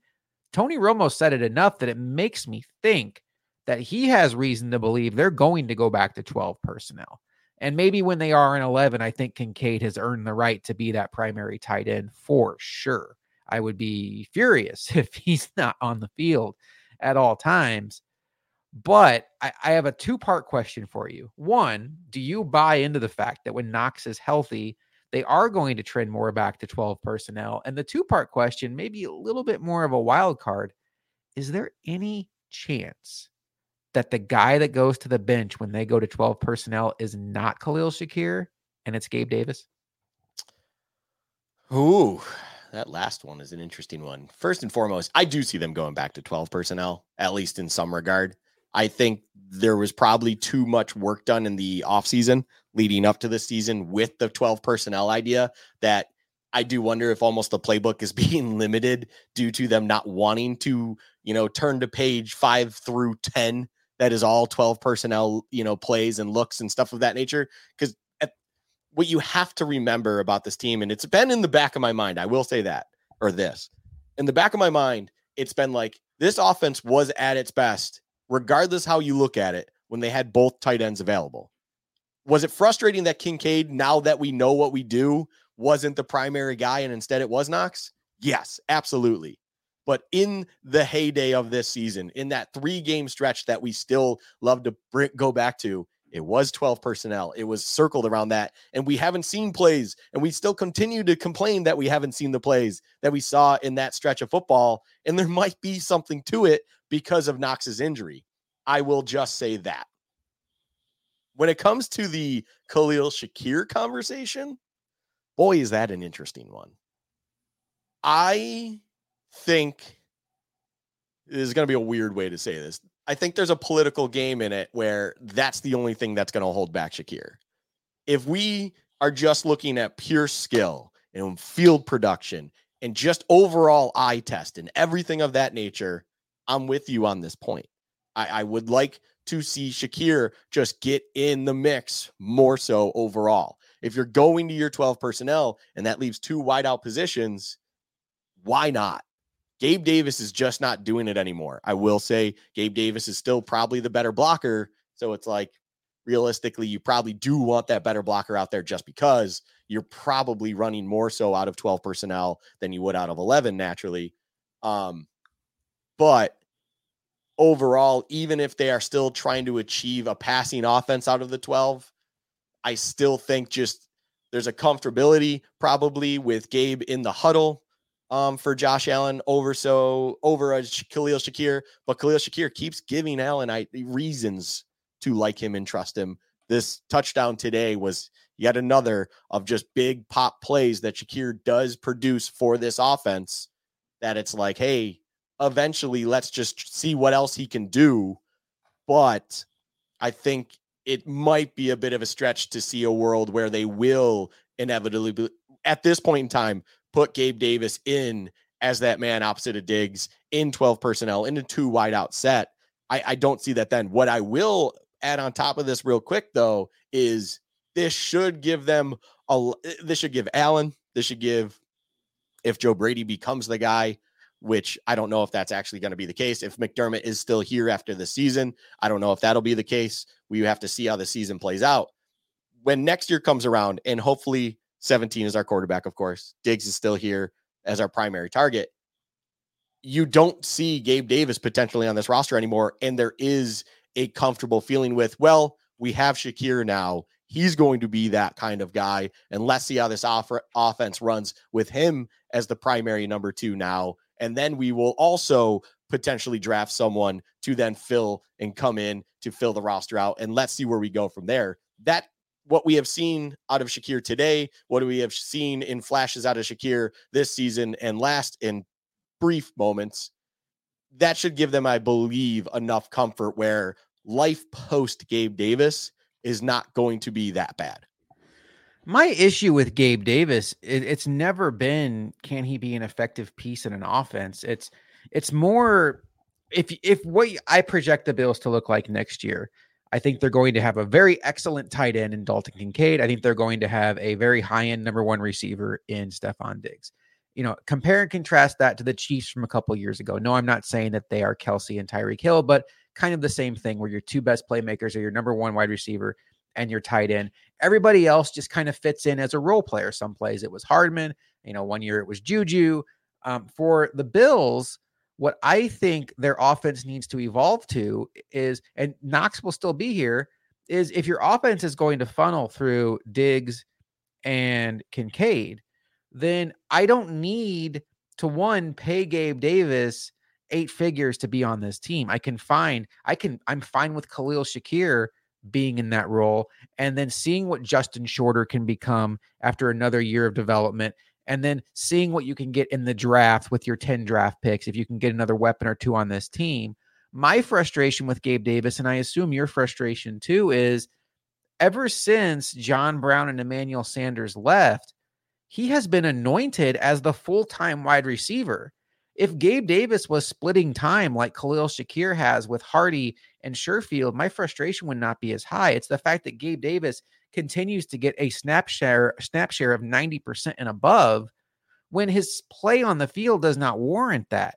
Tony Romo said it enough that it makes me think that he has reason to believe they're going to go back to 12 personnel. And maybe when they are in 11, I think Kincaid has earned the right to be that primary tight end for sure. I would be furious if he's not on the field at all times. But I, I have a two part question for you. One, do you buy into the fact that when Knox is healthy, they are going to trend more back to 12 personnel? And the two part question, maybe a little bit more of a wild card, is there any chance that the guy that goes to the bench when they go to 12 personnel is not Khalil Shakir and it's Gabe Davis? Ooh, that last one is an interesting one. First and foremost, I do see them going back to 12 personnel, at least in some regard. I think there was probably too much work done in the offseason leading up to the season with the 12 personnel idea that I do wonder if almost the playbook is being limited due to them not wanting to, you know, turn to page five through 10 that is all 12 personnel, you know, plays and looks and stuff of that nature. Because what you have to remember about this team, and it's been in the back of my mind, I will say that, or this, in the back of my mind, it's been like this offense was at its best, regardless how you look at it, when they had both tight ends available. Was it frustrating that Kincaid, now that we know what we do, wasn't the primary guy and instead it was Knox? Yes, absolutely. But in the heyday of this season, in that three game stretch that we still love to go back to, it was 12 personnel. It was circled around that. And we haven't seen plays. And we still continue to complain that we haven't seen the plays that we saw in that stretch of football. And there might be something to it because of Knox's injury. I will just say that. When it comes to the Khalil Shakir conversation, boy, is that an interesting one. I think this is going to be a weird way to say this. I think there's a political game in it where that's the only thing that's going to hold back Shakir. If we are just looking at pure skill and field production and just overall eye test and everything of that nature, I'm with you on this point. I, I would like to see Shakir just get in the mix more so overall. If you're going to your 12 personnel and that leaves two wideout positions, why not? Gabe Davis is just not doing it anymore. I will say Gabe Davis is still probably the better blocker. So it's like realistically, you probably do want that better blocker out there just because you're probably running more so out of 12 personnel than you would out of 11 naturally. Um, but overall, even if they are still trying to achieve a passing offense out of the 12, I still think just there's a comfortability probably with Gabe in the huddle um, for Josh Allen over so over a Khalil Shakir, but Khalil Shakir keeps giving Allen I, reasons to like him and trust him. This touchdown today was yet another of just big pop plays that Shakir does produce for this offense. That it's like, hey, eventually let's just see what else he can do. But I think it might be a bit of a stretch to see a world where they will inevitably, be, at this point in time, put Gabe Davis in as that man opposite of Diggs in 12 personnel in a two wide out set. I, I don't see that then. What I will add on top of this real quick though is this should give them a this should give Allen, this should give if Joe Brady becomes the guy, which I don't know if that's actually going to be the case. If McDermott is still here after the season, I don't know if that'll be the case. We have to see how the season plays out. When next year comes around, and hopefully 17 is our quarterback, of course. Diggs is still here as our primary target. You don't see Gabe Davis potentially on this roster anymore. And there is a comfortable feeling with, well, we have Shakir now. He's going to be that kind of guy. And let's see how this off- offense runs with him as the primary number two now. And then we will also potentially draft someone to then fill and come in to fill the roster out. And let's see where we go from there. That what we have seen out of Shakir today, what we have seen in flashes out of Shakir this season and last in brief moments, that should give them, I believe, enough comfort where life post Gabe Davis is not going to be that bad. My issue with Gabe Davis, it, it's never been can he be an effective piece in an offense. It's it's more if if what I project the Bills to look like next year, I think they're going to have a very excellent tight end in Dalton Kincaid. I think they're going to have a very high end number one receiver in Stefon Diggs. You know, compare and contrast that to the Chiefs from a couple years ago. No, I'm not saying that they are Kelsey and Tyreek Hill, but kind of the same thing where your two best playmakers are your number one wide receiver and your tight end. Everybody else just kind of fits in as a role player. Some plays it was Hardman. You know, one year it was Juju. Um, for the Bills, what I think their offense needs to evolve to is, and Knox will still be here, is if your offense is going to funnel through Diggs and Kincaid, then I don't need to one pay Gabe Davis eight figures to be on this team. I can find, I can, I'm fine with Khalil Shakir being in that role and then seeing what Justin Shorter can become after another year of development and then seeing what you can get in the draft with your 10 draft picks if you can get another weapon or two on this team. My frustration with Gabe Davis, and I assume your frustration too, is ever since John Brown and Emmanuel Sanders left, he has been anointed as the full time wide receiver. If Gabe Davis was splitting time like Khalil Shakir has with Harty and Sherfield, my frustration would not be as high. It's the fact that Gabe Davis continues to get a snap share snap share of 90% and above when his play on the field does not warrant that.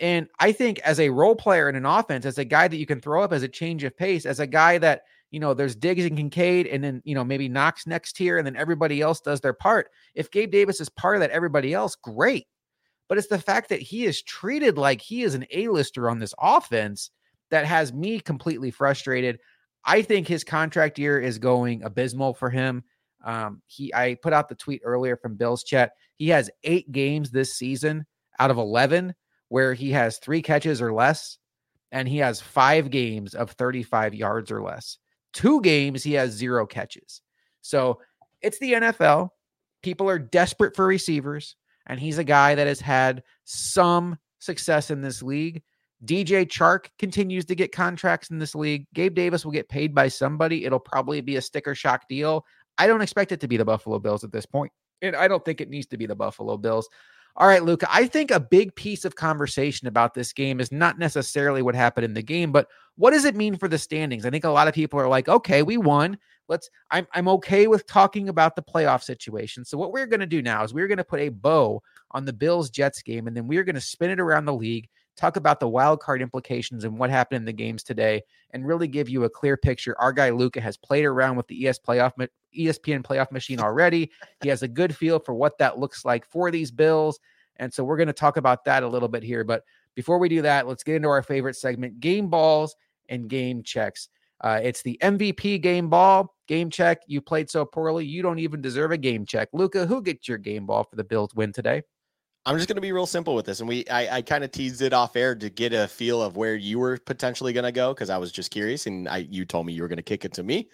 And I think as a role player in an offense, as a guy that you can throw up as a change of pace, as a guy that, you know, there's Diggs and Kincaid, and then, you know, maybe Knox next here, and then everybody else does their part. If Gabe Davis is part of that, everybody else, great. But it's the fact that he is treated like he is an A-lister on this offense that has me completely frustrated. I think his contract year is going abysmal for him. Um, he I put out the tweet earlier from Bills Chat. He has eight games this season out of 11 where he has three catches or less, and he has five games of 35 yards or less. Two games he has zero catches. So it's the NFL. People are desperate for receivers, and he's a guy that has had some success in this league. DJ Chark continues to get contracts in this league. Gabe Davis will get paid by somebody. It'll probably be a sticker shock deal. I don't expect it to be the Buffalo Bills at this point. And I don't think it needs to be the Buffalo Bills. All right, Luka, I think a big piece of conversation about this game is not necessarily what happened in the game, but what does it mean for the standings? I think a lot of people are like, okay, we won. Let's I'm I'm okay with talking about the playoff situation. So what we're going to do now is we're going to put a bow on the Bills Jets game and then we're going to spin it around the league talk about the wild card implications and what happened in the games today, and really give you a clear picture. Our guy Luka has played around with the ES playoff ESPN playoff machine already. he has a good feel for what that looks like for these Bills, and so we're going to talk about that a little bit here. But before we do that, let's get into our favorite segment: game balls and game checks. Uh, it's the MVP game ball game check. You played so poorly, you don't even deserve a game check. Luka, who gets your game ball for the Bills win today? I'm just going to be real simple with this. And we, I, I kind of teased it off air to get a feel of where you were potentially going to go because I was just curious. And I, you told me you were going to kick it to me.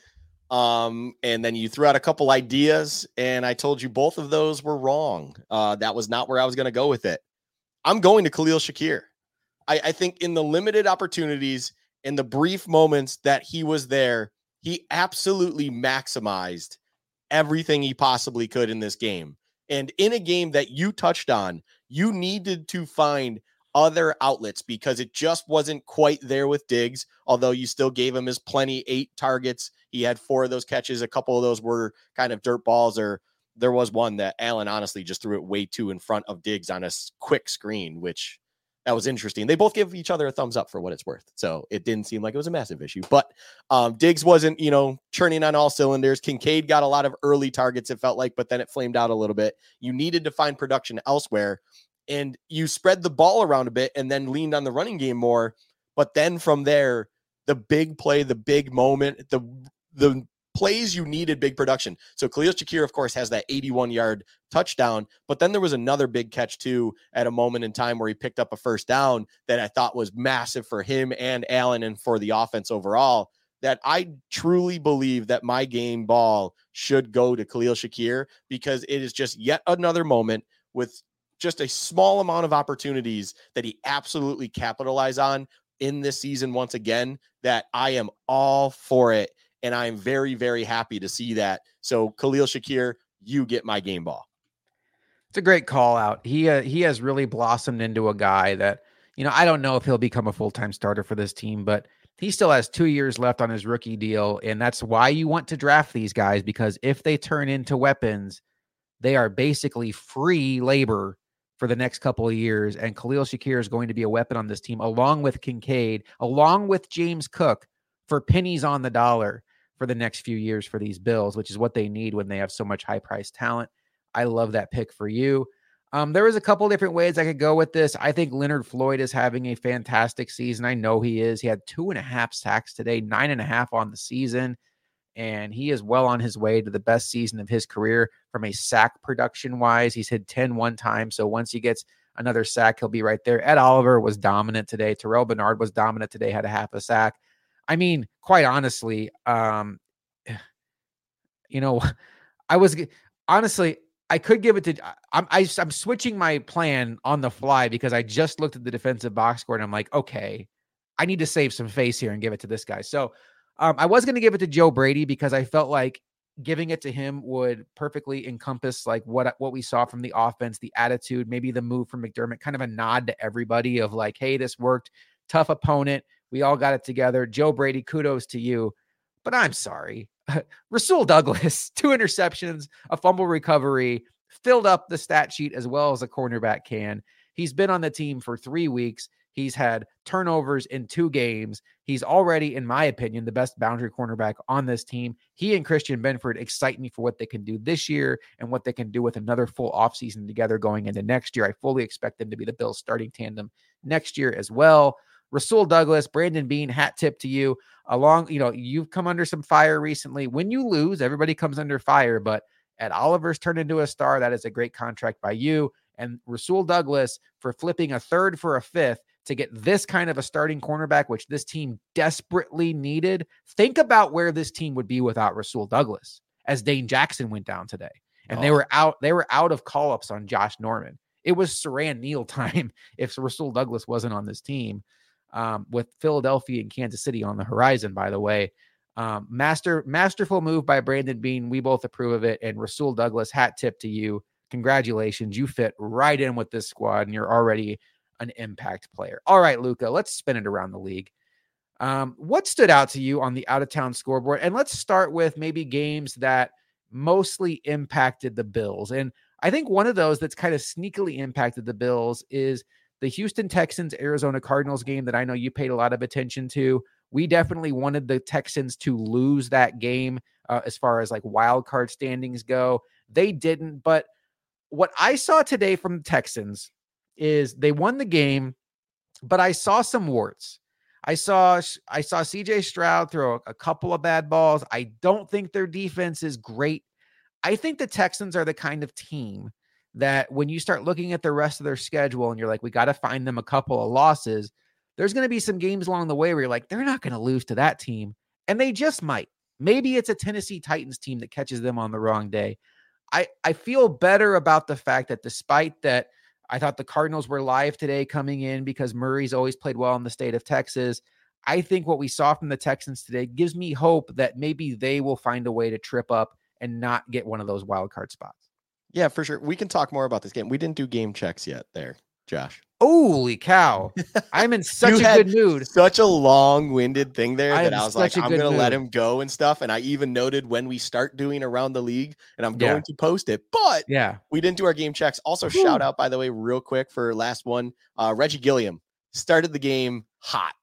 Um, and then you threw out a couple ideas, and I told you both of those were wrong. Uh, that was not where I was going to go with it. I'm going to Khalil Shakir. I, I think in the limited opportunities, in the brief moments that he was there, he absolutely maximized everything he possibly could in this game. And in a game that you touched on, you needed to find other outlets because it just wasn't quite there with Diggs, although you still gave him his plenty eight targets. He had four of those catches. A couple of those were kind of dirt balls, or there was one that Allen honestly just threw it way too in front of Diggs on a quick screen, which that was interesting. They both give each other a thumbs up for what it's worth. So it didn't seem like it was a massive issue. But um, Diggs wasn't, you know, churning on all cylinders. Kincaid got a lot of early targets, it felt like, but then it flamed out a little bit. You needed to find production elsewhere. And you spread the ball around a bit and then leaned on the running game more. But then from there, the big play, the big moment, the the plays you needed big production. So Khalil Shakir, of course, has that 81 yard touchdown, but then there was another big catch too at a moment in time where he picked up a first down that I thought was massive for him and Allen and for the offense overall. That I truly believe that my game ball should go to Khalil Shakir because it is just yet another moment with just a small amount of opportunities that he absolutely capitalized on in this season once again that I am all for it and I'm very, very happy to see that. So, Khalil Shakir, you get my game ball. It's a great call out. He uh, he has really blossomed into a guy that you know I don't know if he'll become a full time starter for this team, but he still has two years left on his rookie deal. And that's why you want to draft these guys because if they turn into weapons, they are basically free labor for the next couple of years. And Khalil Shakir is going to be a weapon on this team, along with Kincaid, along with James Cook for pennies on the dollar for the next few years for these Bills, which is what they need when they have so much high priced talent. I love that pick for you. Um, there was a couple different ways I could go with this. I think Leonard Floyd is having a fantastic season. I know he is. He had two and a half sacks today, nine and a half on the season, and he is well on his way to the best season of his career from a sack production wise. He's hit 10 one time. So once he gets another sack, he'll be right there. Ed Oliver was dominant today. Terrel Bernard was dominant today, had a half a sack. I mean, quite honestly, um, you know, I was honestly, I could give it to. I'm I, am i am switching my plan on the fly because I just looked at the defensive box score and I'm like, okay, I need to save some face here and give it to this guy. So um, I was going to give it to Joe Brady because I felt like giving it to him would perfectly encompass like what what we saw from the offense, the attitude, maybe the move from McDermott, kind of a nod to everybody of like, hey, this worked. Tough opponent. We all got it together. Joe Brady, kudos to you. But I'm sorry. Rasul Douglas, two interceptions, a fumble recovery, filled up the stat sheet as well as a cornerback can. He's been on the team for three weeks. He's had turnovers in two games. He's already, in my opinion, the best boundary cornerback on this team. He and Christian Benford excite me for what they can do this year and what they can do with another full offseason together going into next year. I fully expect them to be the Bills starting tandem next year as well. Rasul Douglas, Brandon Beane, hat tip to you. Along, you know, you've come under some fire recently. When you lose, everybody comes under fire, but Ed Oliver's turned into a star. That is a great contract by you. And Rasul Douglas for flipping a third for a fifth to get this kind of a starting cornerback, which this team desperately needed. Think about where this team would be without Rasul Douglas as Dane Jackson went down today. And oh. they were out, they were out of call-ups on Josh Norman. It was Siran Neal time if Rasul Douglas wasn't on this team um, with Philadelphia and Kansas City on the horizon, by the way. Um, master masterful move by Brandon Beane. We both approve of it. And Rasul Douglas, hat tip to you. Congratulations. You fit right in with this squad and you're already an impact player. All right, Luka, let's spin it around the league. Um, what stood out to you on the out of town scoreboard? And let's start with maybe games that mostly impacted the Bills. And I think one of those that's kind of sneakily impacted the Bills is the Houston Texans Arizona Cardinals game that I know you paid a lot of attention to. We definitely wanted the Texans to lose that game uh, as far as like wild card standings go. They didn't, but what I saw today from the Texans is they won the game, but I saw some warts. I saw I saw CJ Stroud throw a couple of bad balls. I don't think their defense is great. I think the Texans are the kind of team that when you start looking at the rest of their schedule and you're like, we got to find them a couple of losses, there's going to be some games along the way where you're like, they're not going to lose to that team. And they just might. Maybe it's a Tennessee Titans team that catches them on the wrong day. I, I feel better about the fact that despite that, I thought the Cardinals were live today coming in because Murray's always played well in the state of Texas. I think what we saw from the Texans today gives me hope that maybe they will find a way to trip up and not get one of those wild card spots. Yeah, for sure. We can talk more about this game. We didn't do game checks yet there, Josh. Holy cow. I'm in such a good mood. Such a long winded thing there I that I was like, I'm going to let him go and stuff. And I even noted when we start doing around the league and I'm going yeah. to post it. But yeah, we didn't do our game checks. Also, shout out, by the way, real quick for last one uh, Reggie Gilliam started the game hot.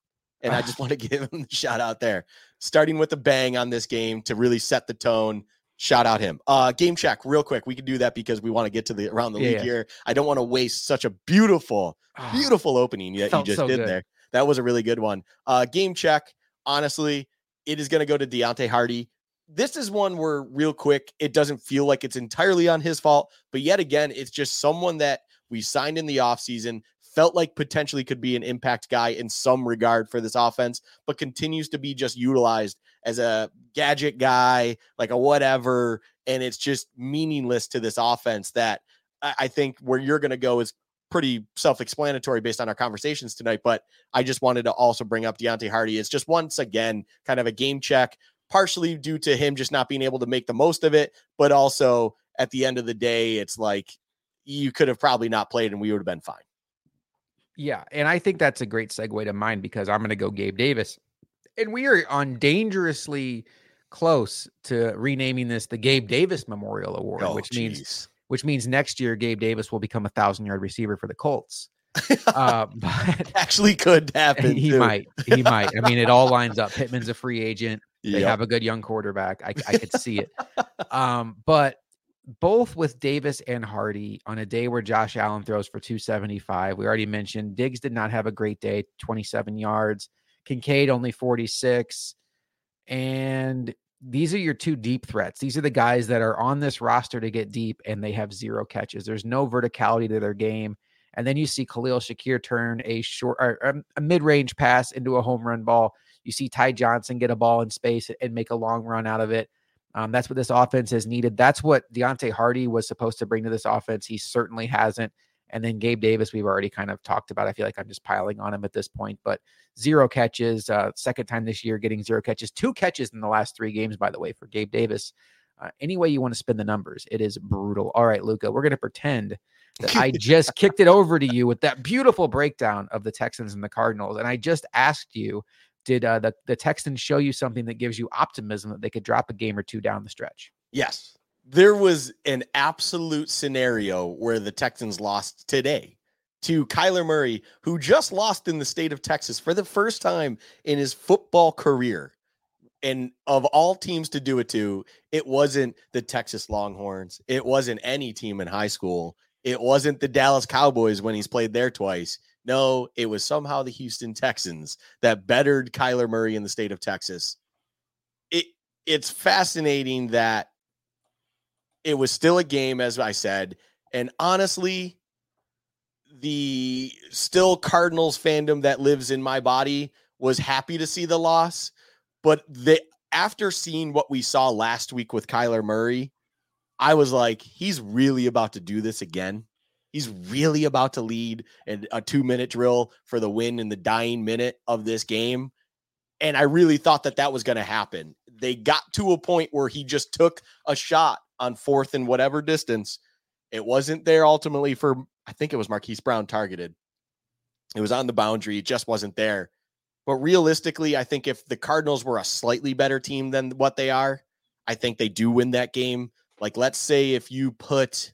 And I just want to give him the shout out there. Starting with a bang on this game to really set the tone Shout out him. Uh, game check, real quick. We can do that because we want to get to the around the yeah, league yeah. here. I don't want to waste such a beautiful, oh, beautiful opening that you just so did good. there. That was a really good one. Uh, game check. Honestly, it is going to go to Deonte Harty. This is one where, real quick, it doesn't feel like it's entirely on his fault, but yet again, it's just someone that we signed in the offseason, felt like potentially could be an impact guy in some regard for this offense, but continues to be just utilized as a gadget guy, like a whatever. And it's just meaningless to this offense that I think where you're going to go is pretty self-explanatory based on our conversations tonight. But I just wanted to also bring up Deonte Harty. It's just once again kind of a game check, partially due to him just not being able to make the most of it, but also at the end of the day, it's like you could have probably not played and we would have been fine. Yeah, and I think that's a great segue to mine because I'm going to go Gabe Davis and we are on dangerously close to renaming this the Gabe Davis Memorial Award, Oh, which means which means next year Gabe Davis will become a thousand yard receiver for the Colts. uh, but actually could happen. he too. might, he might. I mean, it all lines up. Pittman's a free agent. They Yep. have a good young quarterback. I, I could see it. Um, but both with Davis and Harty on a day where Josh Allen throws for 275. We already mentioned Diggs did not have a great day, 27 yards. Kincaid only 46. And these are your two deep threats. These are the guys that are on this roster to get deep and they have zero catches. There's no verticality to their game. And then you see Khalil Shakir turn a short or um, a mid-range pass into a home run ball. You see Ty Johnson get a ball in space and make a long run out of it. Um, that's what this offense has needed. That's what Deonte Harty was supposed to bring to this offense. He certainly hasn't. And then Gabe Davis, we've already kind of talked about. I feel like I'm just piling on him at this point, but zero catches. Uh, second time this year getting zero catches. Two catches in the last three games, by the way, for Gabe Davis. Uh, any way you want to spin the numbers, it is brutal. All right, Luka, we're going to pretend that I just kicked it over to you with that beautiful breakdown of the Texans and the Cardinals. And I just asked you, did uh, the, the Texans show you something that gives you optimism that they could drop a game or two down the stretch? Yes. There was an absolute scenario where the Texans lost today to Kyler Murray, who just lost in the state of Texas for the first time in his football career. And of all teams to do it to, it wasn't the Texas Longhorns. It wasn't any team in high school. It wasn't the Dallas Cowboys when he's played there twice. No, it was somehow the Houston Texans that bettered Kyler Murray in the state of Texas. It it's fascinating that it was still a game, as I said. And honestly, the still Cardinals fandom that lives in my body was happy to see the loss. But they, after seeing what we saw last week with Kyler Murray, I was like, he's really about to do this again. He's really about to lead in a two minute drill for the win in the dying minute of this game. And I really thought that that was going to happen. They got to a point where he just took a shot on fourth and whatever distance. It wasn't there ultimately for, I think it was Marquise Brown targeted. It was on the boundary. It just wasn't there. But realistically, I think if the Cardinals were a slightly better team than what they are, I think they do win that game. Like, let's say if you put,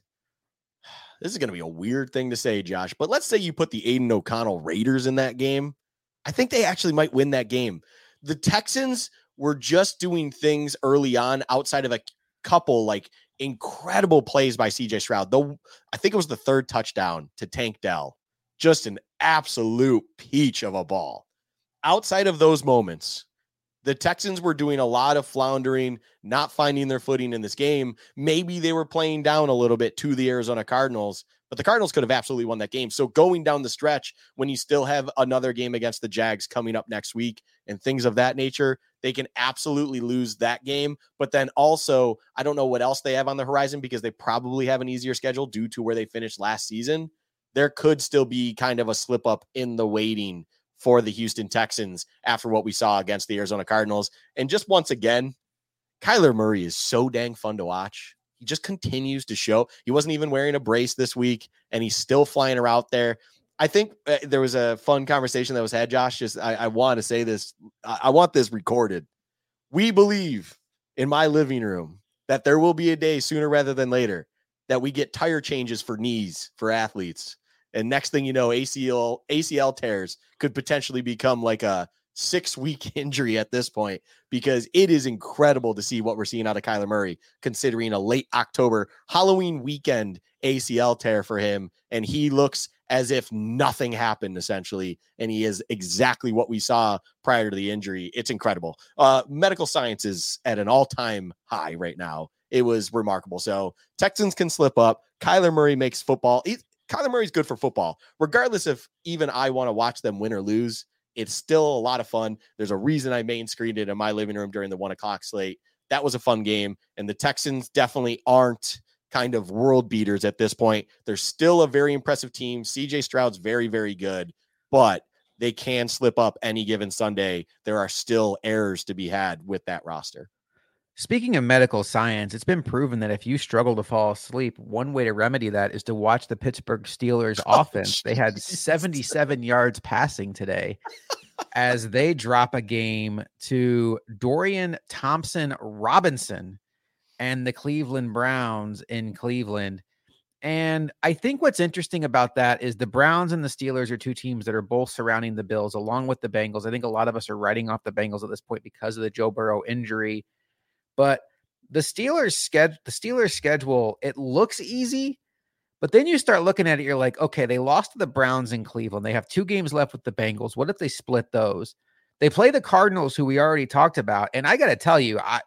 this is going to be a weird thing to say, Josh, but let's say you put the Aidan O'Connell Raiders in that game. I think they actually might win that game. The Texans were just doing things early on outside of a couple like incredible plays by CJ Stroud. Though I think it was the third touchdown to Tank Dell. Just an absolute peach of a ball. Outside of those moments, the Texans were doing a lot of floundering, not finding their footing in this game. Maybe they were playing down a little bit to the Arizona Cardinals, but the Cardinals could have absolutely won that game. So going down the stretch when you still have another game against the Jags coming up next week and things of that nature, they can absolutely lose that game. But then also, I don't know what else they have on the horizon because they probably have an easier schedule due to where they finished last season. There could still be kind of a slip up in the waiting for the Houston Texans after what we saw against the Arizona Cardinals. And just once again, Kyler Murray is so dang fun to watch. He just continues to show. He wasn't even wearing a brace this week, and he's still flying around there. I think uh, there was a fun conversation that was had, Josh. Just I, I want to say this. I, I want this recorded. We believe in my living room that there will be a day sooner rather than later that we get tire changes for knees for athletes. And next thing you know, ACL ACL tears could potentially become like a six week injury at this point because it is incredible to see what we're seeing out of Kyler Murray, considering a late October Halloween weekend ACL tear for him. And he looks as if nothing happened essentially. And he is exactly what we saw prior to the injury. It's incredible. Uh, medical science is at an all time high right now. It was remarkable. So Texans can slip up. Kyler Murray makes football. Kyler Murray's good for football, regardless if even I want to watch them win or lose. It's still a lot of fun. There's a reason I main screened it in my living room during the one o'clock slate. That was a fun game. And the Texans definitely aren't kind of world beaters at this point. They're still a very impressive team. CJ Stroud's very, very good, but they can slip up any given Sunday. There are still errors to be had with that roster. Speaking of medical science, it's been proven that if you struggle to fall asleep, one way to remedy that is to watch the Pittsburgh Steelers Oh, offense. They had 77 yards passing today. as they drop a game to Dorian Thompson Robinson and the Cleveland Browns in Cleveland. And I think what's interesting about that is the Browns and the Steelers are two teams that are both surrounding the Bills along with the Bengals. I think a lot of us are writing off the Bengals at this point because of the Joe Burrow injury. But the Steelers schedule the Steelers schedule, it looks easy, but then you start looking at it, you're like, okay, they lost to the Browns in Cleveland. They have two games left with the Bengals. What if they split those? They play the Cardinals, who we already talked about. And I got to tell you, I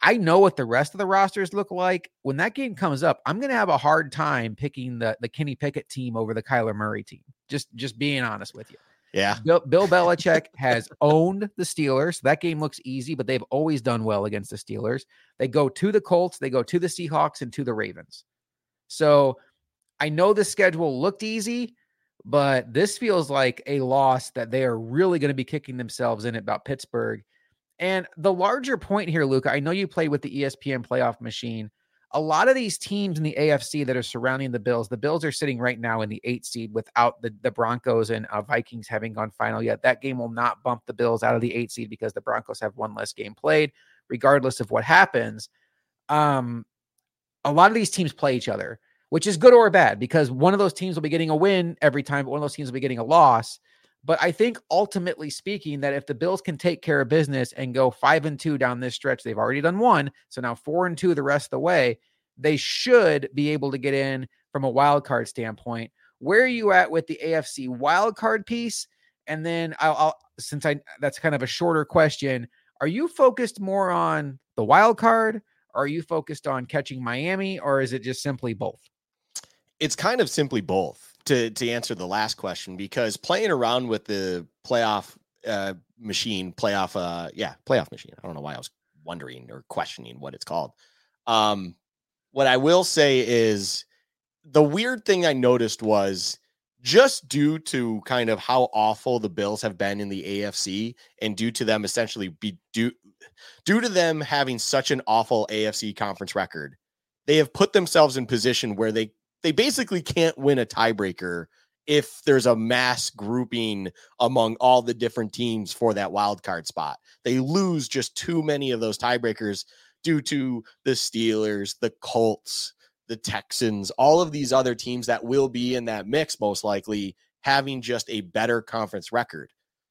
I know what the rest of the rosters look like. When that game comes up, I'm to have a hard time picking the the Kenny Pickett team over the Kyler Murray team. Just just being honest with you. Yeah. Bill, Bill Belichick has owned the Steelers. That game looks easy, but they've always done well against the Steelers. They go to the Colts, they go to the Seahawks, and to the Ravens. So I know the schedule looked easy, but this feels like a loss that they are really going to be kicking themselves in about Pittsburgh and the larger point here, Luka, I know you played with the ESPN playoff machine. A lot of these teams in the AFC that are surrounding the Bills, the Bills are sitting right now in the eight seed without the, the Broncos and uh, Vikings having gone final yet. That game will not bump the Bills out of the eight seed because the Broncos have one less game played, regardless of what happens. Um, a lot of these teams play each other, which is good or bad because one of those teams will be getting a win every time, but one of those teams will be getting a loss. But I think ultimately speaking, that if the Bills can take care of business and go five and two down this stretch, they've already done one. So now four and two the rest of the way, they should be able to get in from a wild card standpoint. Where are you at with the AFC wild card piece? And then I'll, I'll since I that's kind of a shorter question, are you focused more on the wild card? Are you focused on catching Miami, or is it just simply both? It's kind of simply both to to answer the last question because playing around with the playoff uh, machine, playoff, uh, yeah, playoff machine. I don't know why I was wondering or questioning what it's called. Um, what I will say is the weird thing I noticed was just due to kind of how awful the Bills have been in the AFC and due to them essentially be due due to them having such an awful AFC conference record, they have put themselves in position where they they basically can't win a tiebreaker if there's a mass grouping among all the different teams for that wild card spot. They lose just too many of those tiebreakers due to the Steelers, the Colts, the Texans, all of these other teams that will be in that mix most likely having just a better conference record.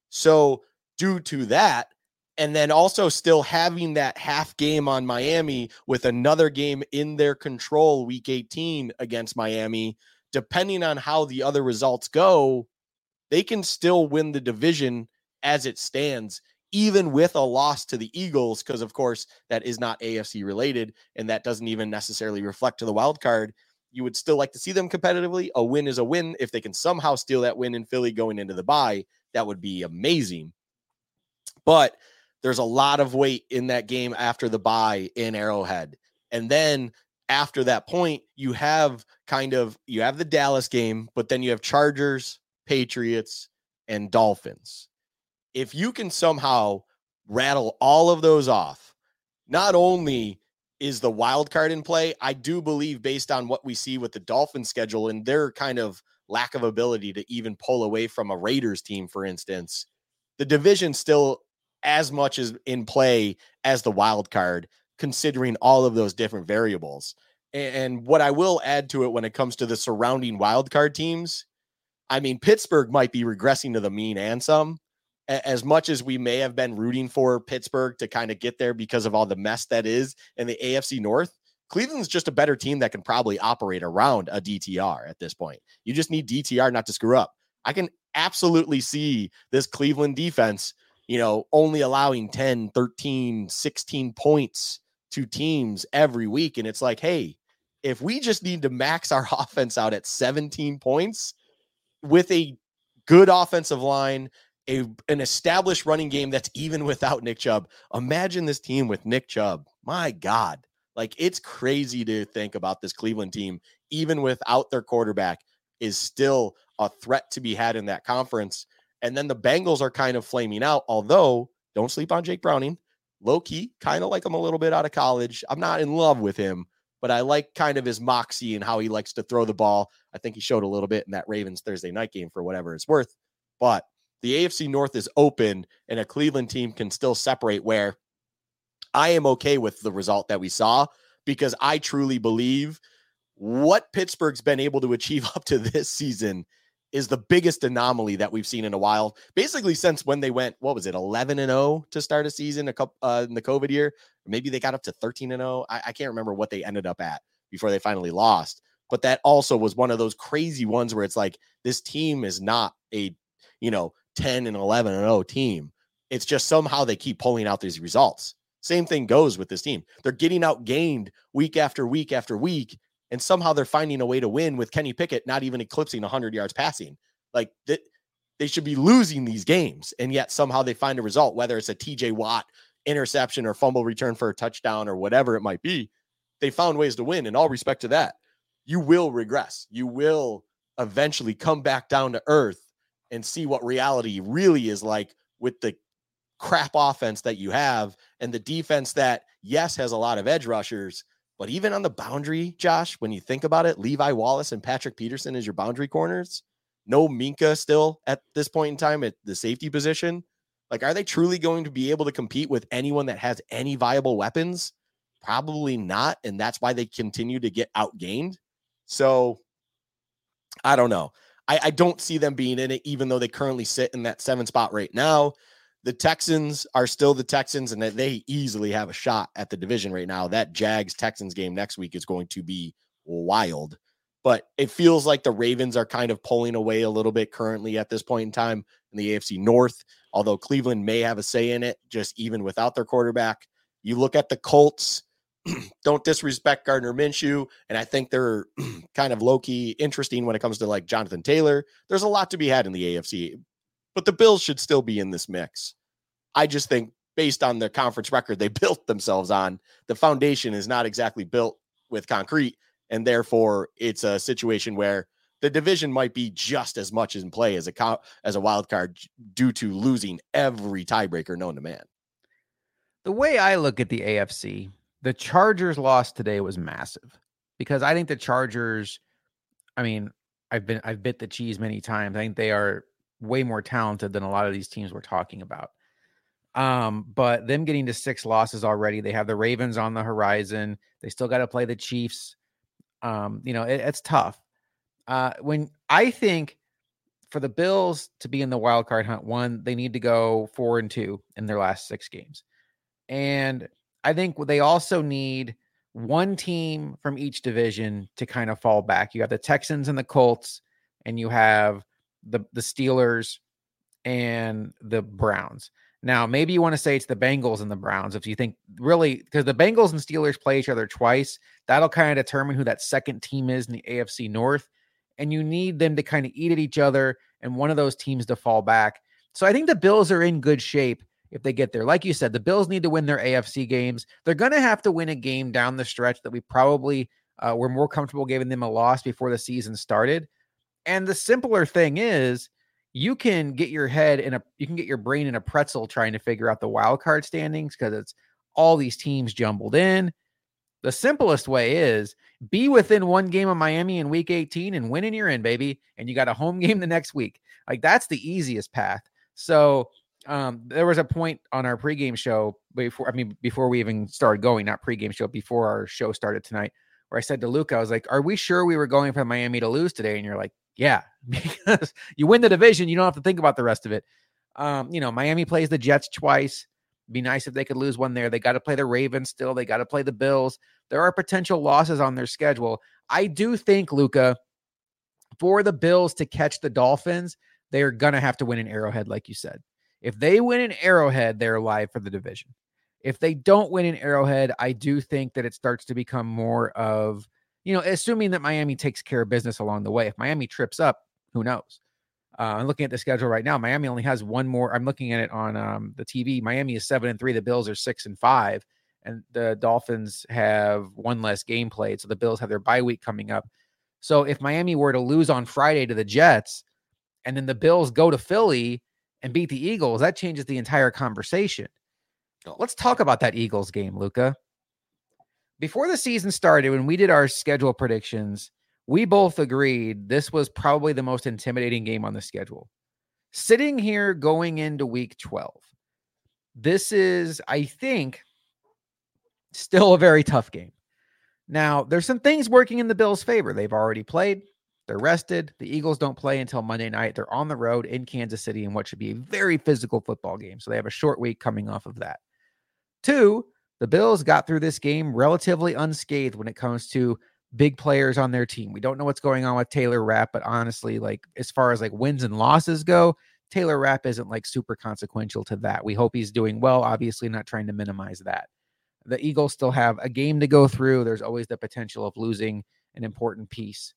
So, due to that, and then also still having that half game on Miami with another game in their control week 18 against Miami, depending on how the other results go, they can still win the division as it stands, even with a loss to the Eagles, because of course that is not AFC related and that doesn't even necessarily reflect to the wild card. You would still like to see them competitively. A win is a win. If they can somehow steal that win in Philly going into the bye, that would be amazing. But there's a lot of weight in that game after the bye in Arrowhead. And then after that point, you have kind of you have the Dallas game, but then you have Chargers, Patriots, and Dolphins. If you can somehow rattle all of those off, not only is the wild card in play, I do believe based on what we see with the Dolphins schedule and their kind of lack of ability to even pull away from a Raiders team, for instance, the division still as much as in play as the wild card, considering all of those different variables. And what I will add to it when it comes to the surrounding wild card teams, I mean, Pittsburgh might be regressing to the mean and some. As much as we may have been rooting for Pittsburgh to kind of get there because of all the mess that is in the AFC North, Cleveland's just a better team that can probably operate around a DTR at this point. You just need DTR not to screw up. I can absolutely see this Cleveland defense you know, only allowing 10, 13, 16 points to teams every week. And it's like, hey, if we just need to max our offense out at 17 points with a good offensive line, a an established running game that's even without Nick Chubb. Imagine this team with Nick Chubb. My God. Like it's crazy to think about this Cleveland team, even without their quarterback, is still a threat to be had in that conference. And then the Bengals are kind of flaming out, although don't sleep on Jake Browning. Low key, kind of like him a little bit out of college. I'm not in love with him, but I like kind of his moxie and how he likes to throw the ball. I think he showed a little bit in that Ravens Thursday night game for whatever it's worth. But the AFC North is open and a Cleveland team can still separate where I am okay with the result that we saw because I truly believe what Pittsburgh's been able to achieve up to this season is the biggest anomaly that we've seen in a while. Basically, since when they went, what was it, 11 and 0 to start a season a couple uh, in the COVID year? Maybe they got up to 13 and 0. I, I can't remember what they ended up at before they finally lost. But that also was one of those crazy ones where it's like this team is not a, you know, 10 and 11 and 0 team. It's just somehow they keep pulling out these results. Same thing goes with this team. They're getting outgained week after week after week and somehow they're finding a way to win with Kenny Pickett not even eclipsing 100 yards passing. Like that, they should be losing these games, and yet somehow they find a result, whether it's a TJ Watt interception or fumble return for a touchdown or whatever it might be. They found ways to win. In all respect to that, you will regress. You will eventually come back down to earth and see what reality really is like with the crap offense that you have and the defense that yes has a lot of edge rushers but even on the boundary, Josh, when you think about it, Levi Wallace and Patrick Peterson is your boundary corners. No Minkah still at this point in time at the safety position. Like, are they truly going to be able to compete with anyone that has any viable weapons? Probably not. And that's why they continue to get outgained. So I don't know. I, I don't see them being in it, even though they currently sit in that seven spot right now the Texans are still the Texans, and that they easily have a shot at the division right now. That Jags Texans game next week is going to be wild. But it feels like the Ravens are kind of pulling away a little bit currently at this point in time in the AFC North, although Cleveland may have a say in it, just even without their quarterback. You look at the Colts, don't disrespect Gardner Minshew. And I think they're kind of low key interesting when it comes to like Jonathan Taylor. There's a lot to be had in the AFC but the Bills should still be in this mix. I just think based on the conference record they built themselves on, the foundation is not exactly built with concrete. And therefore, it's a situation where the division might be just as much in play as a as a wild card due to losing every tiebreaker known to man. The way I look at the AFC, the Chargers loss today was massive because I think the Chargers, I mean, I've been I've bit the cheese many times. I think they are way more talented than a lot of these teams we're talking about. Um, but them getting to six losses already, they have the Ravens on the horizon. They still got to play the Chiefs. Um, you know, it, it's tough. Uh, when I think for the Bills to be in the wild card hunt, one, they need to go four and two in their last six games. And I think they also need one team from each division to kind of fall back. You have the Texans and the Colts, and you have the the Steelers and the Browns. Now, maybe you want to say it's the Bengals and the Browns if you think really because the Bengals and Steelers play each other twice. That'll kind of determine who that second team is in the AFC North. And you need them to kind of eat at each other and one of those teams to fall back. So I think the Bills are in good shape if they get there. Like you said, the Bills need to win their AFC games. They're going to have to win a game down the stretch that we probably uh, were more comfortable giving them a loss before the season started. And the simpler thing is, you can get your head in a you can get your brain in a pretzel trying to figure out the wild card standings because it's all these teams jumbled in. The simplest way is be within one game of Miami in week 18 and win in your in, baby. And you got a home game the next week. Like that's the easiest path. So um, there was a point on our pregame show before, I mean, before we even started going, not pregame show, before our show started tonight, where I said to Luke, I was like, Are we sure we were going for Miami to lose today? And you're like, yeah, because you win the division, you don't have to think about the rest of it. Um, you know, Miami plays the Jets twice. Be nice if they could lose one there. They got to play the Ravens still. They got to play the Bills. There are potential losses on their schedule. I do think, Luka, for the Bills to catch the Dolphins, they are going to have to win an Arrowhead, like you said. If they win an Arrowhead, they're alive for the division. If they don't win an Arrowhead, I do think that it starts to become more of you know, assuming that Miami takes care of business along the way. If Miami trips up, who knows? Uh, I'm looking at the schedule right now. Miami only has one more. I'm looking at it on um, the TV. Miami is seven and three. The Bills are six and five, and the Dolphins have one less game played. So the Bills have their bye week coming up. So if Miami were to lose on Friday to the Jets, and then the Bills go to Philly and beat the Eagles, that changes the entire conversation. Oh. Let's talk about that Eagles game, Luka before the season started, when we did our schedule predictions, we both agreed this was probably the most intimidating game on the schedule. Sitting here going into week 12, this is, I think, still a very tough game. Now, there's some things working in the Bills' favor. They've already played, they're rested. The Eagles don't play until Monday night. They're on the road in Kansas City in what should be a very physical football game. So they have a short week coming off of that. Two, the Bills got through this game relatively unscathed when it comes to big players on their team. We don't know what's going on with Taylor Rapp, but honestly, like as far as like wins and losses go, Taylor Rapp isn't like super consequential to that. We hope he's doing well, obviously not trying to minimize that. The Eagles still have a game to go through. There's always the potential of losing an important piece.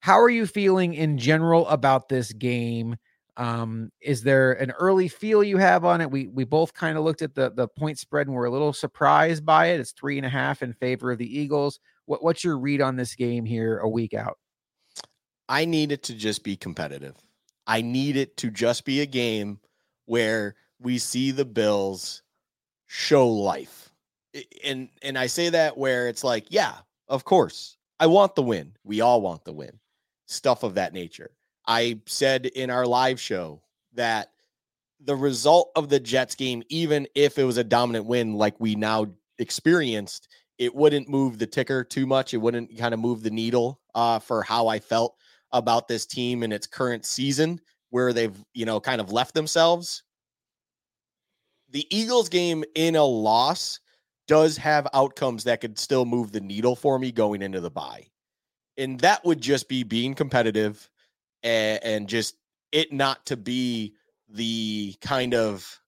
How are you feeling in general about this game? Um, is there an early feel you have on it? We we both kind of looked at the the point spread and we're a little surprised by it. It's three and a half in favor of the Eagles. What what's your read on this game here a week out? I need it to just be competitive. I need it to just be a game where we see the Bills show life. And and I say that where it's like, yeah, of course. I want the win. We all want the win stuff of that nature. I said in our live show that the result of the Jets game, even if it was a dominant win like we now experienced, it wouldn't move the ticker too much. It wouldn't kind of move the needle uh, for how I felt about this team in its current season, where they've, you know, kind of left themselves. The Eagles game in a loss does have outcomes that could still move the needle for me going into the bye and that would just be being competitive and, and just it not to be the kind of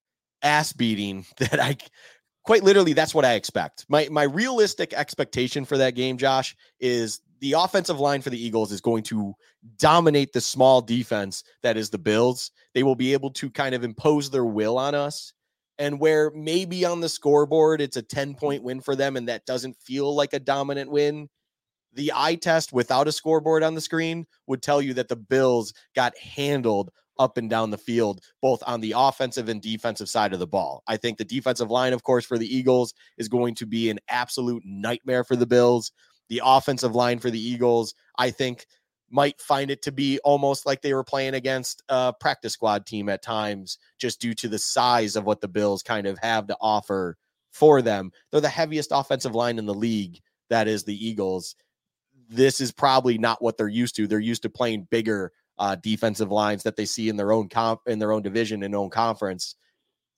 ass beating that I quite literally that's what I expect. My my realistic expectation for that game, Josh, is the offensive line for the Eagles is going to dominate the small defense that is the Bills. They will be able to kind of impose their will on us. And where maybe on the scoreboard it's a 10 point win for them and that doesn't feel like a dominant win, the eye test without a scoreboard on the screen would tell you that the Bills got handled up and down the field, both on the offensive and defensive side of the ball. I think the defensive line, of course, for the Eagles is going to be an absolute nightmare for the Bills. The offensive line for the Eagles, I think, might find it to be almost like they were playing against a practice squad team at times, just due to the size of what the Bills kind of have to offer for them. They're the heaviest offensive line in the league. That is the Eagles this is probably not what they're used to. They're used to playing bigger uh, defensive lines that they see in their own comp in their own division and own conference.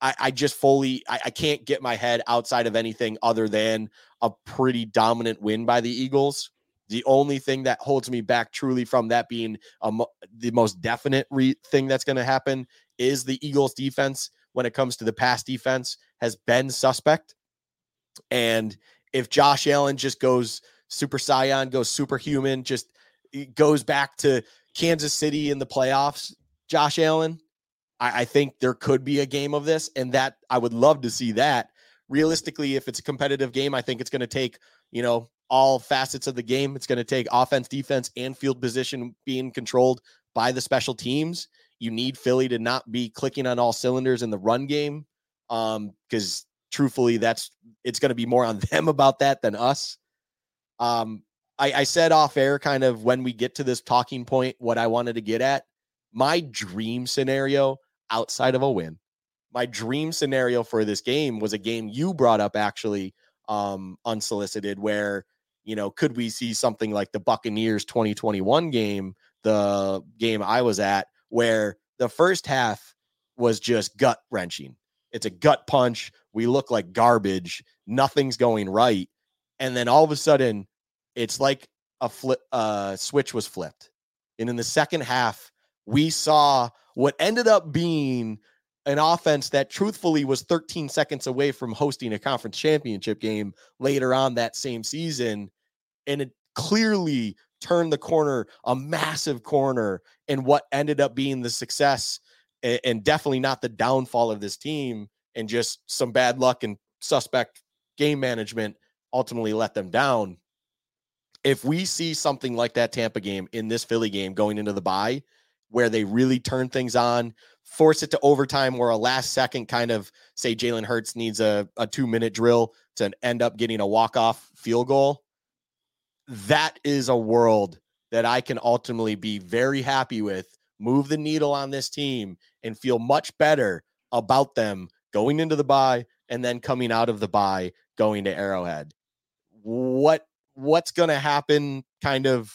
I, I just fully I, I, can't get my head outside of anything other than a pretty dominant win by the Eagles. The only thing that holds me back truly from that being mo- the most definite re- thing that's going to happen is the Eagles defense when it comes to the pass defense has been suspect. And if Josh Allen just goes Super Saiyan goes superhuman, just goes back to Kansas City in the playoffs. Josh Allen, I, I think there could be a game of this, and that I would love to see that. Realistically, if it's a competitive game, I think it's going to take, you know, all facets of the game. It's going to take offense, defense, and field position being controlled by the special teams. You need Philly to not be clicking on all cylinders in the run game. Um, because truthfully, that's it's going to be more on them about that than us. Um, I, I said off air, kind of when we get to this talking point, what I wanted to get at. My dream scenario outside of a win, my dream scenario for this game was a game you brought up actually um, unsolicited, where you know, could we see something like the Buccaneers 2021 game, the game I was at, where the first half was just gut wrenching. It's a gut punch. We look like garbage. Nothing's going right. And then all of a sudden, it's like a flip uh switch was flipped. And in the second half, we saw what ended up being an offense that truthfully was 13 seconds away from hosting a conference championship game later on that same season. And it clearly turned the corner, a massive corner, in what ended up being the success and definitely not the downfall of this team and just some bad luck and suspect game management ultimately let them down if we see something like that Tampa game in this Philly game going into the bye, where they really turn things on, force it to overtime, where a last second kind of say Jalen Hurts needs a, a two minute drill to end up getting a walk off field goal, that is a world that I can ultimately be very happy with move the needle on this team and feel much better about them going into the bye and then coming out of the bye going to Arrowhead. What what's going to happen kind of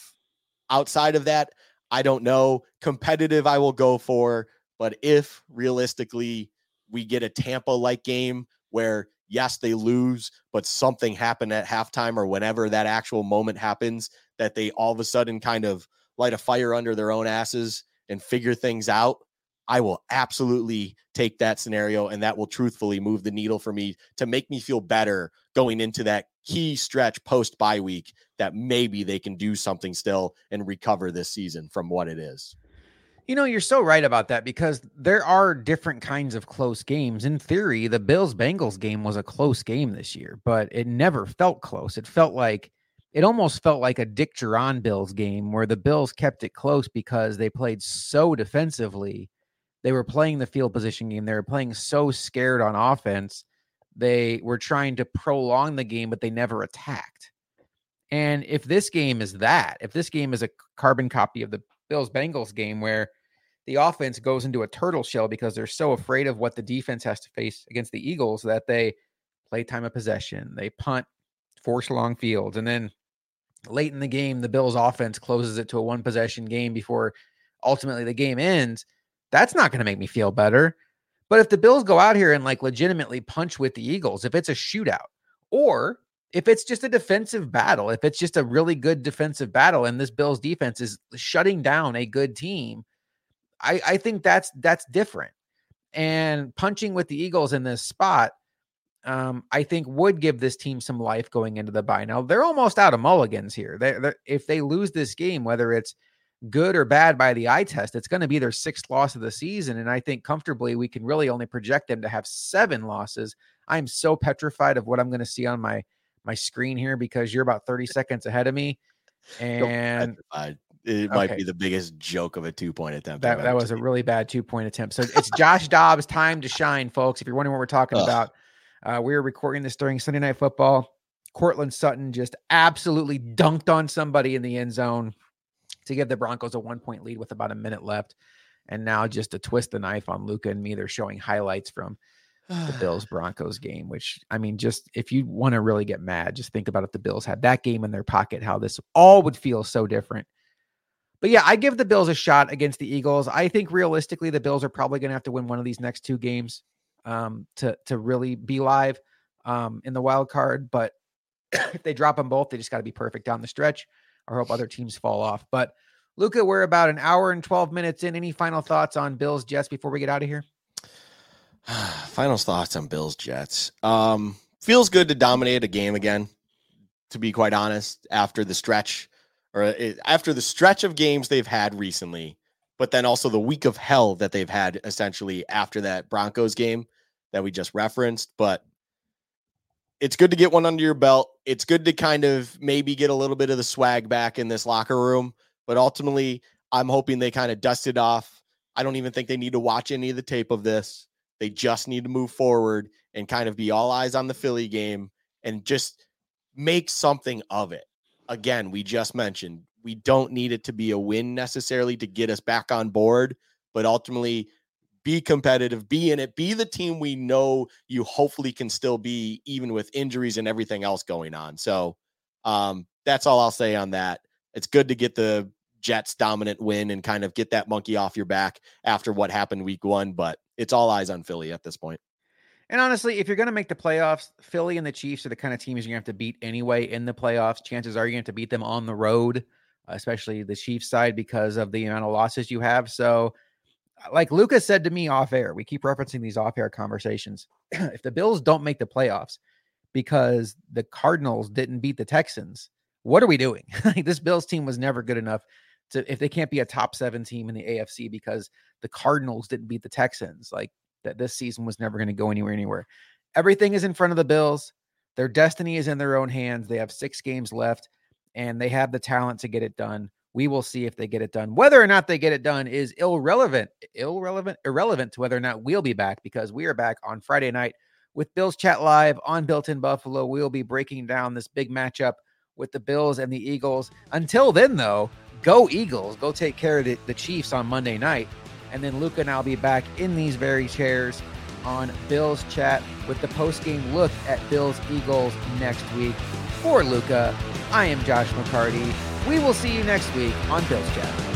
outside of that? I don't know. Competitive I will go for, but if realistically we get a Tampa like game where yes, they lose, but something happened at halftime or whenever that actual moment happens that they all of a sudden kind of light a fire under their own asses and figure things out. I will absolutely take that scenario and that will truthfully move the needle for me to make me feel better going into that key stretch post bye week that maybe they can do something still and recover this season from what it is. You know, you're so right about that because there are different kinds of close games. In theory, the Bills Bengals game was a close game this year, but it never felt close. It felt like it almost felt like a Dick Jauron Bills game where the Bills kept it close because they played so defensively. They were playing the field position game. They were playing so scared on offense. They were trying to prolong the game, but they never attacked. And if this game is that, if this game is a carbon copy of the Bills Bengals game where the offense goes into a turtle shell because they're so afraid of what the defense has to face against the Eagles that they play time of possession, they punt, force long fields, and then late in the game, the Bills offense closes it to a one possession game before ultimately the game ends. That's not going to make me feel better. But if the Bills go out here and like legitimately punch with the Eagles, if it's a shootout, or if it's just a defensive battle, if it's just a really good defensive battle and this Bills defense is shutting down a good team, I, I think that's that's different. And punching with the Eagles in this spot, um, I think would give this team some life going into the bye. Now they're almost out of mulligans here. They're, if they lose this game, whether it's good or bad by the eye test, it's going to be their sixth loss of the season. And I think comfortably we can really only project them to have seven losses. I'm so petrified of what I'm going to see on my my screen here because you're about 30 seconds ahead of me. And it might be the biggest joke of a two point attempt. That, that was seen. a really bad two point attempt. So it's Josh Dobbs' time to shine, folks. If you're wondering what we're talking Ugh. about, uh, we are recording this during Sunday Night Football. Courtland Sutton just absolutely dunked on somebody in the end zone to give the Broncos a one point lead with about a minute left. And now just to twist the knife on Luka and me, they're showing highlights from the Bills Broncos game, which I mean, just if you want to really get mad, just think about if the Bills had that game in their pocket, how this all would feel so different. But yeah, I give the Bills a shot against the Eagles. I think realistically, the Bills are probably going to have to win one of these next two games um, to to really be live um, in the wild card. But if they drop them both, they just got to be perfect down the stretch. I hope other teams fall off. But Luka, we're about an hour and twelve minutes in. Any final thoughts on Bills Jets before we get out of here? final thoughts on Bills Jets. Um, feels good to dominate a game again. To be quite honest, after the stretch or it, after the stretch of games they've had recently, but then also the week of hell that they've had essentially after that Broncos game that we just referenced. But it's good to get one under your belt. It's good to kind of maybe get a little bit of the swag back in this locker room. But ultimately, I'm hoping they kind of dust it off. I don't even think they need to watch any of the tape of this. They just need to move forward and kind of be all eyes on the Philly game and just make something of it again, we just mentioned we don't need it to be a win necessarily to get us back on board, but ultimately be competitive, be in it, be the team we know you hopefully can still be, even with injuries and everything else going on. So um, that's all I'll say on that. It's good to get the Jets dominant win and kind of get that monkey off your back after what happened week one, but it's all eyes on Philly at this point. And honestly, if you're going to make the playoffs, Philly and the Chiefs are the kind of teams you're going to have to beat anyway in the playoffs. Chances are you're going to, have to beat them on the road, especially the Chiefs side because of the amount of losses you have. So, Uh, like Lucas said to me off air, we keep referencing these off air conversations. if the Bills don't make the playoffs because the Cardinals didn't beat the Texans, what are we doing? this Bills team was never good enough to, if they can't be a top seven team in the AFC because the Cardinals didn't beat the Texans, like that this season was never going to go anywhere, anywhere. Everything is in front of the Bills. Their destiny is in their own hands. They have six games left and they have the talent to get it done. We will see if they get it done. Whether or not they get it done is irrelevant, irrelevant, irrelevant to whether or not we'll be back because we are back on Friday night with Bills Chat Live on Built in Buffalo. We'll be breaking down this big matchup with the Bills and the Eagles. Until then, though, go Eagles. Go take care of the, the Chiefs on Monday night. And then Luka and I'll be back in these very chairs on Bills Chat with the post game look at Bills Eagles next week. For Luka, I am Josh McCarty. We will see you next week on Bills Chat.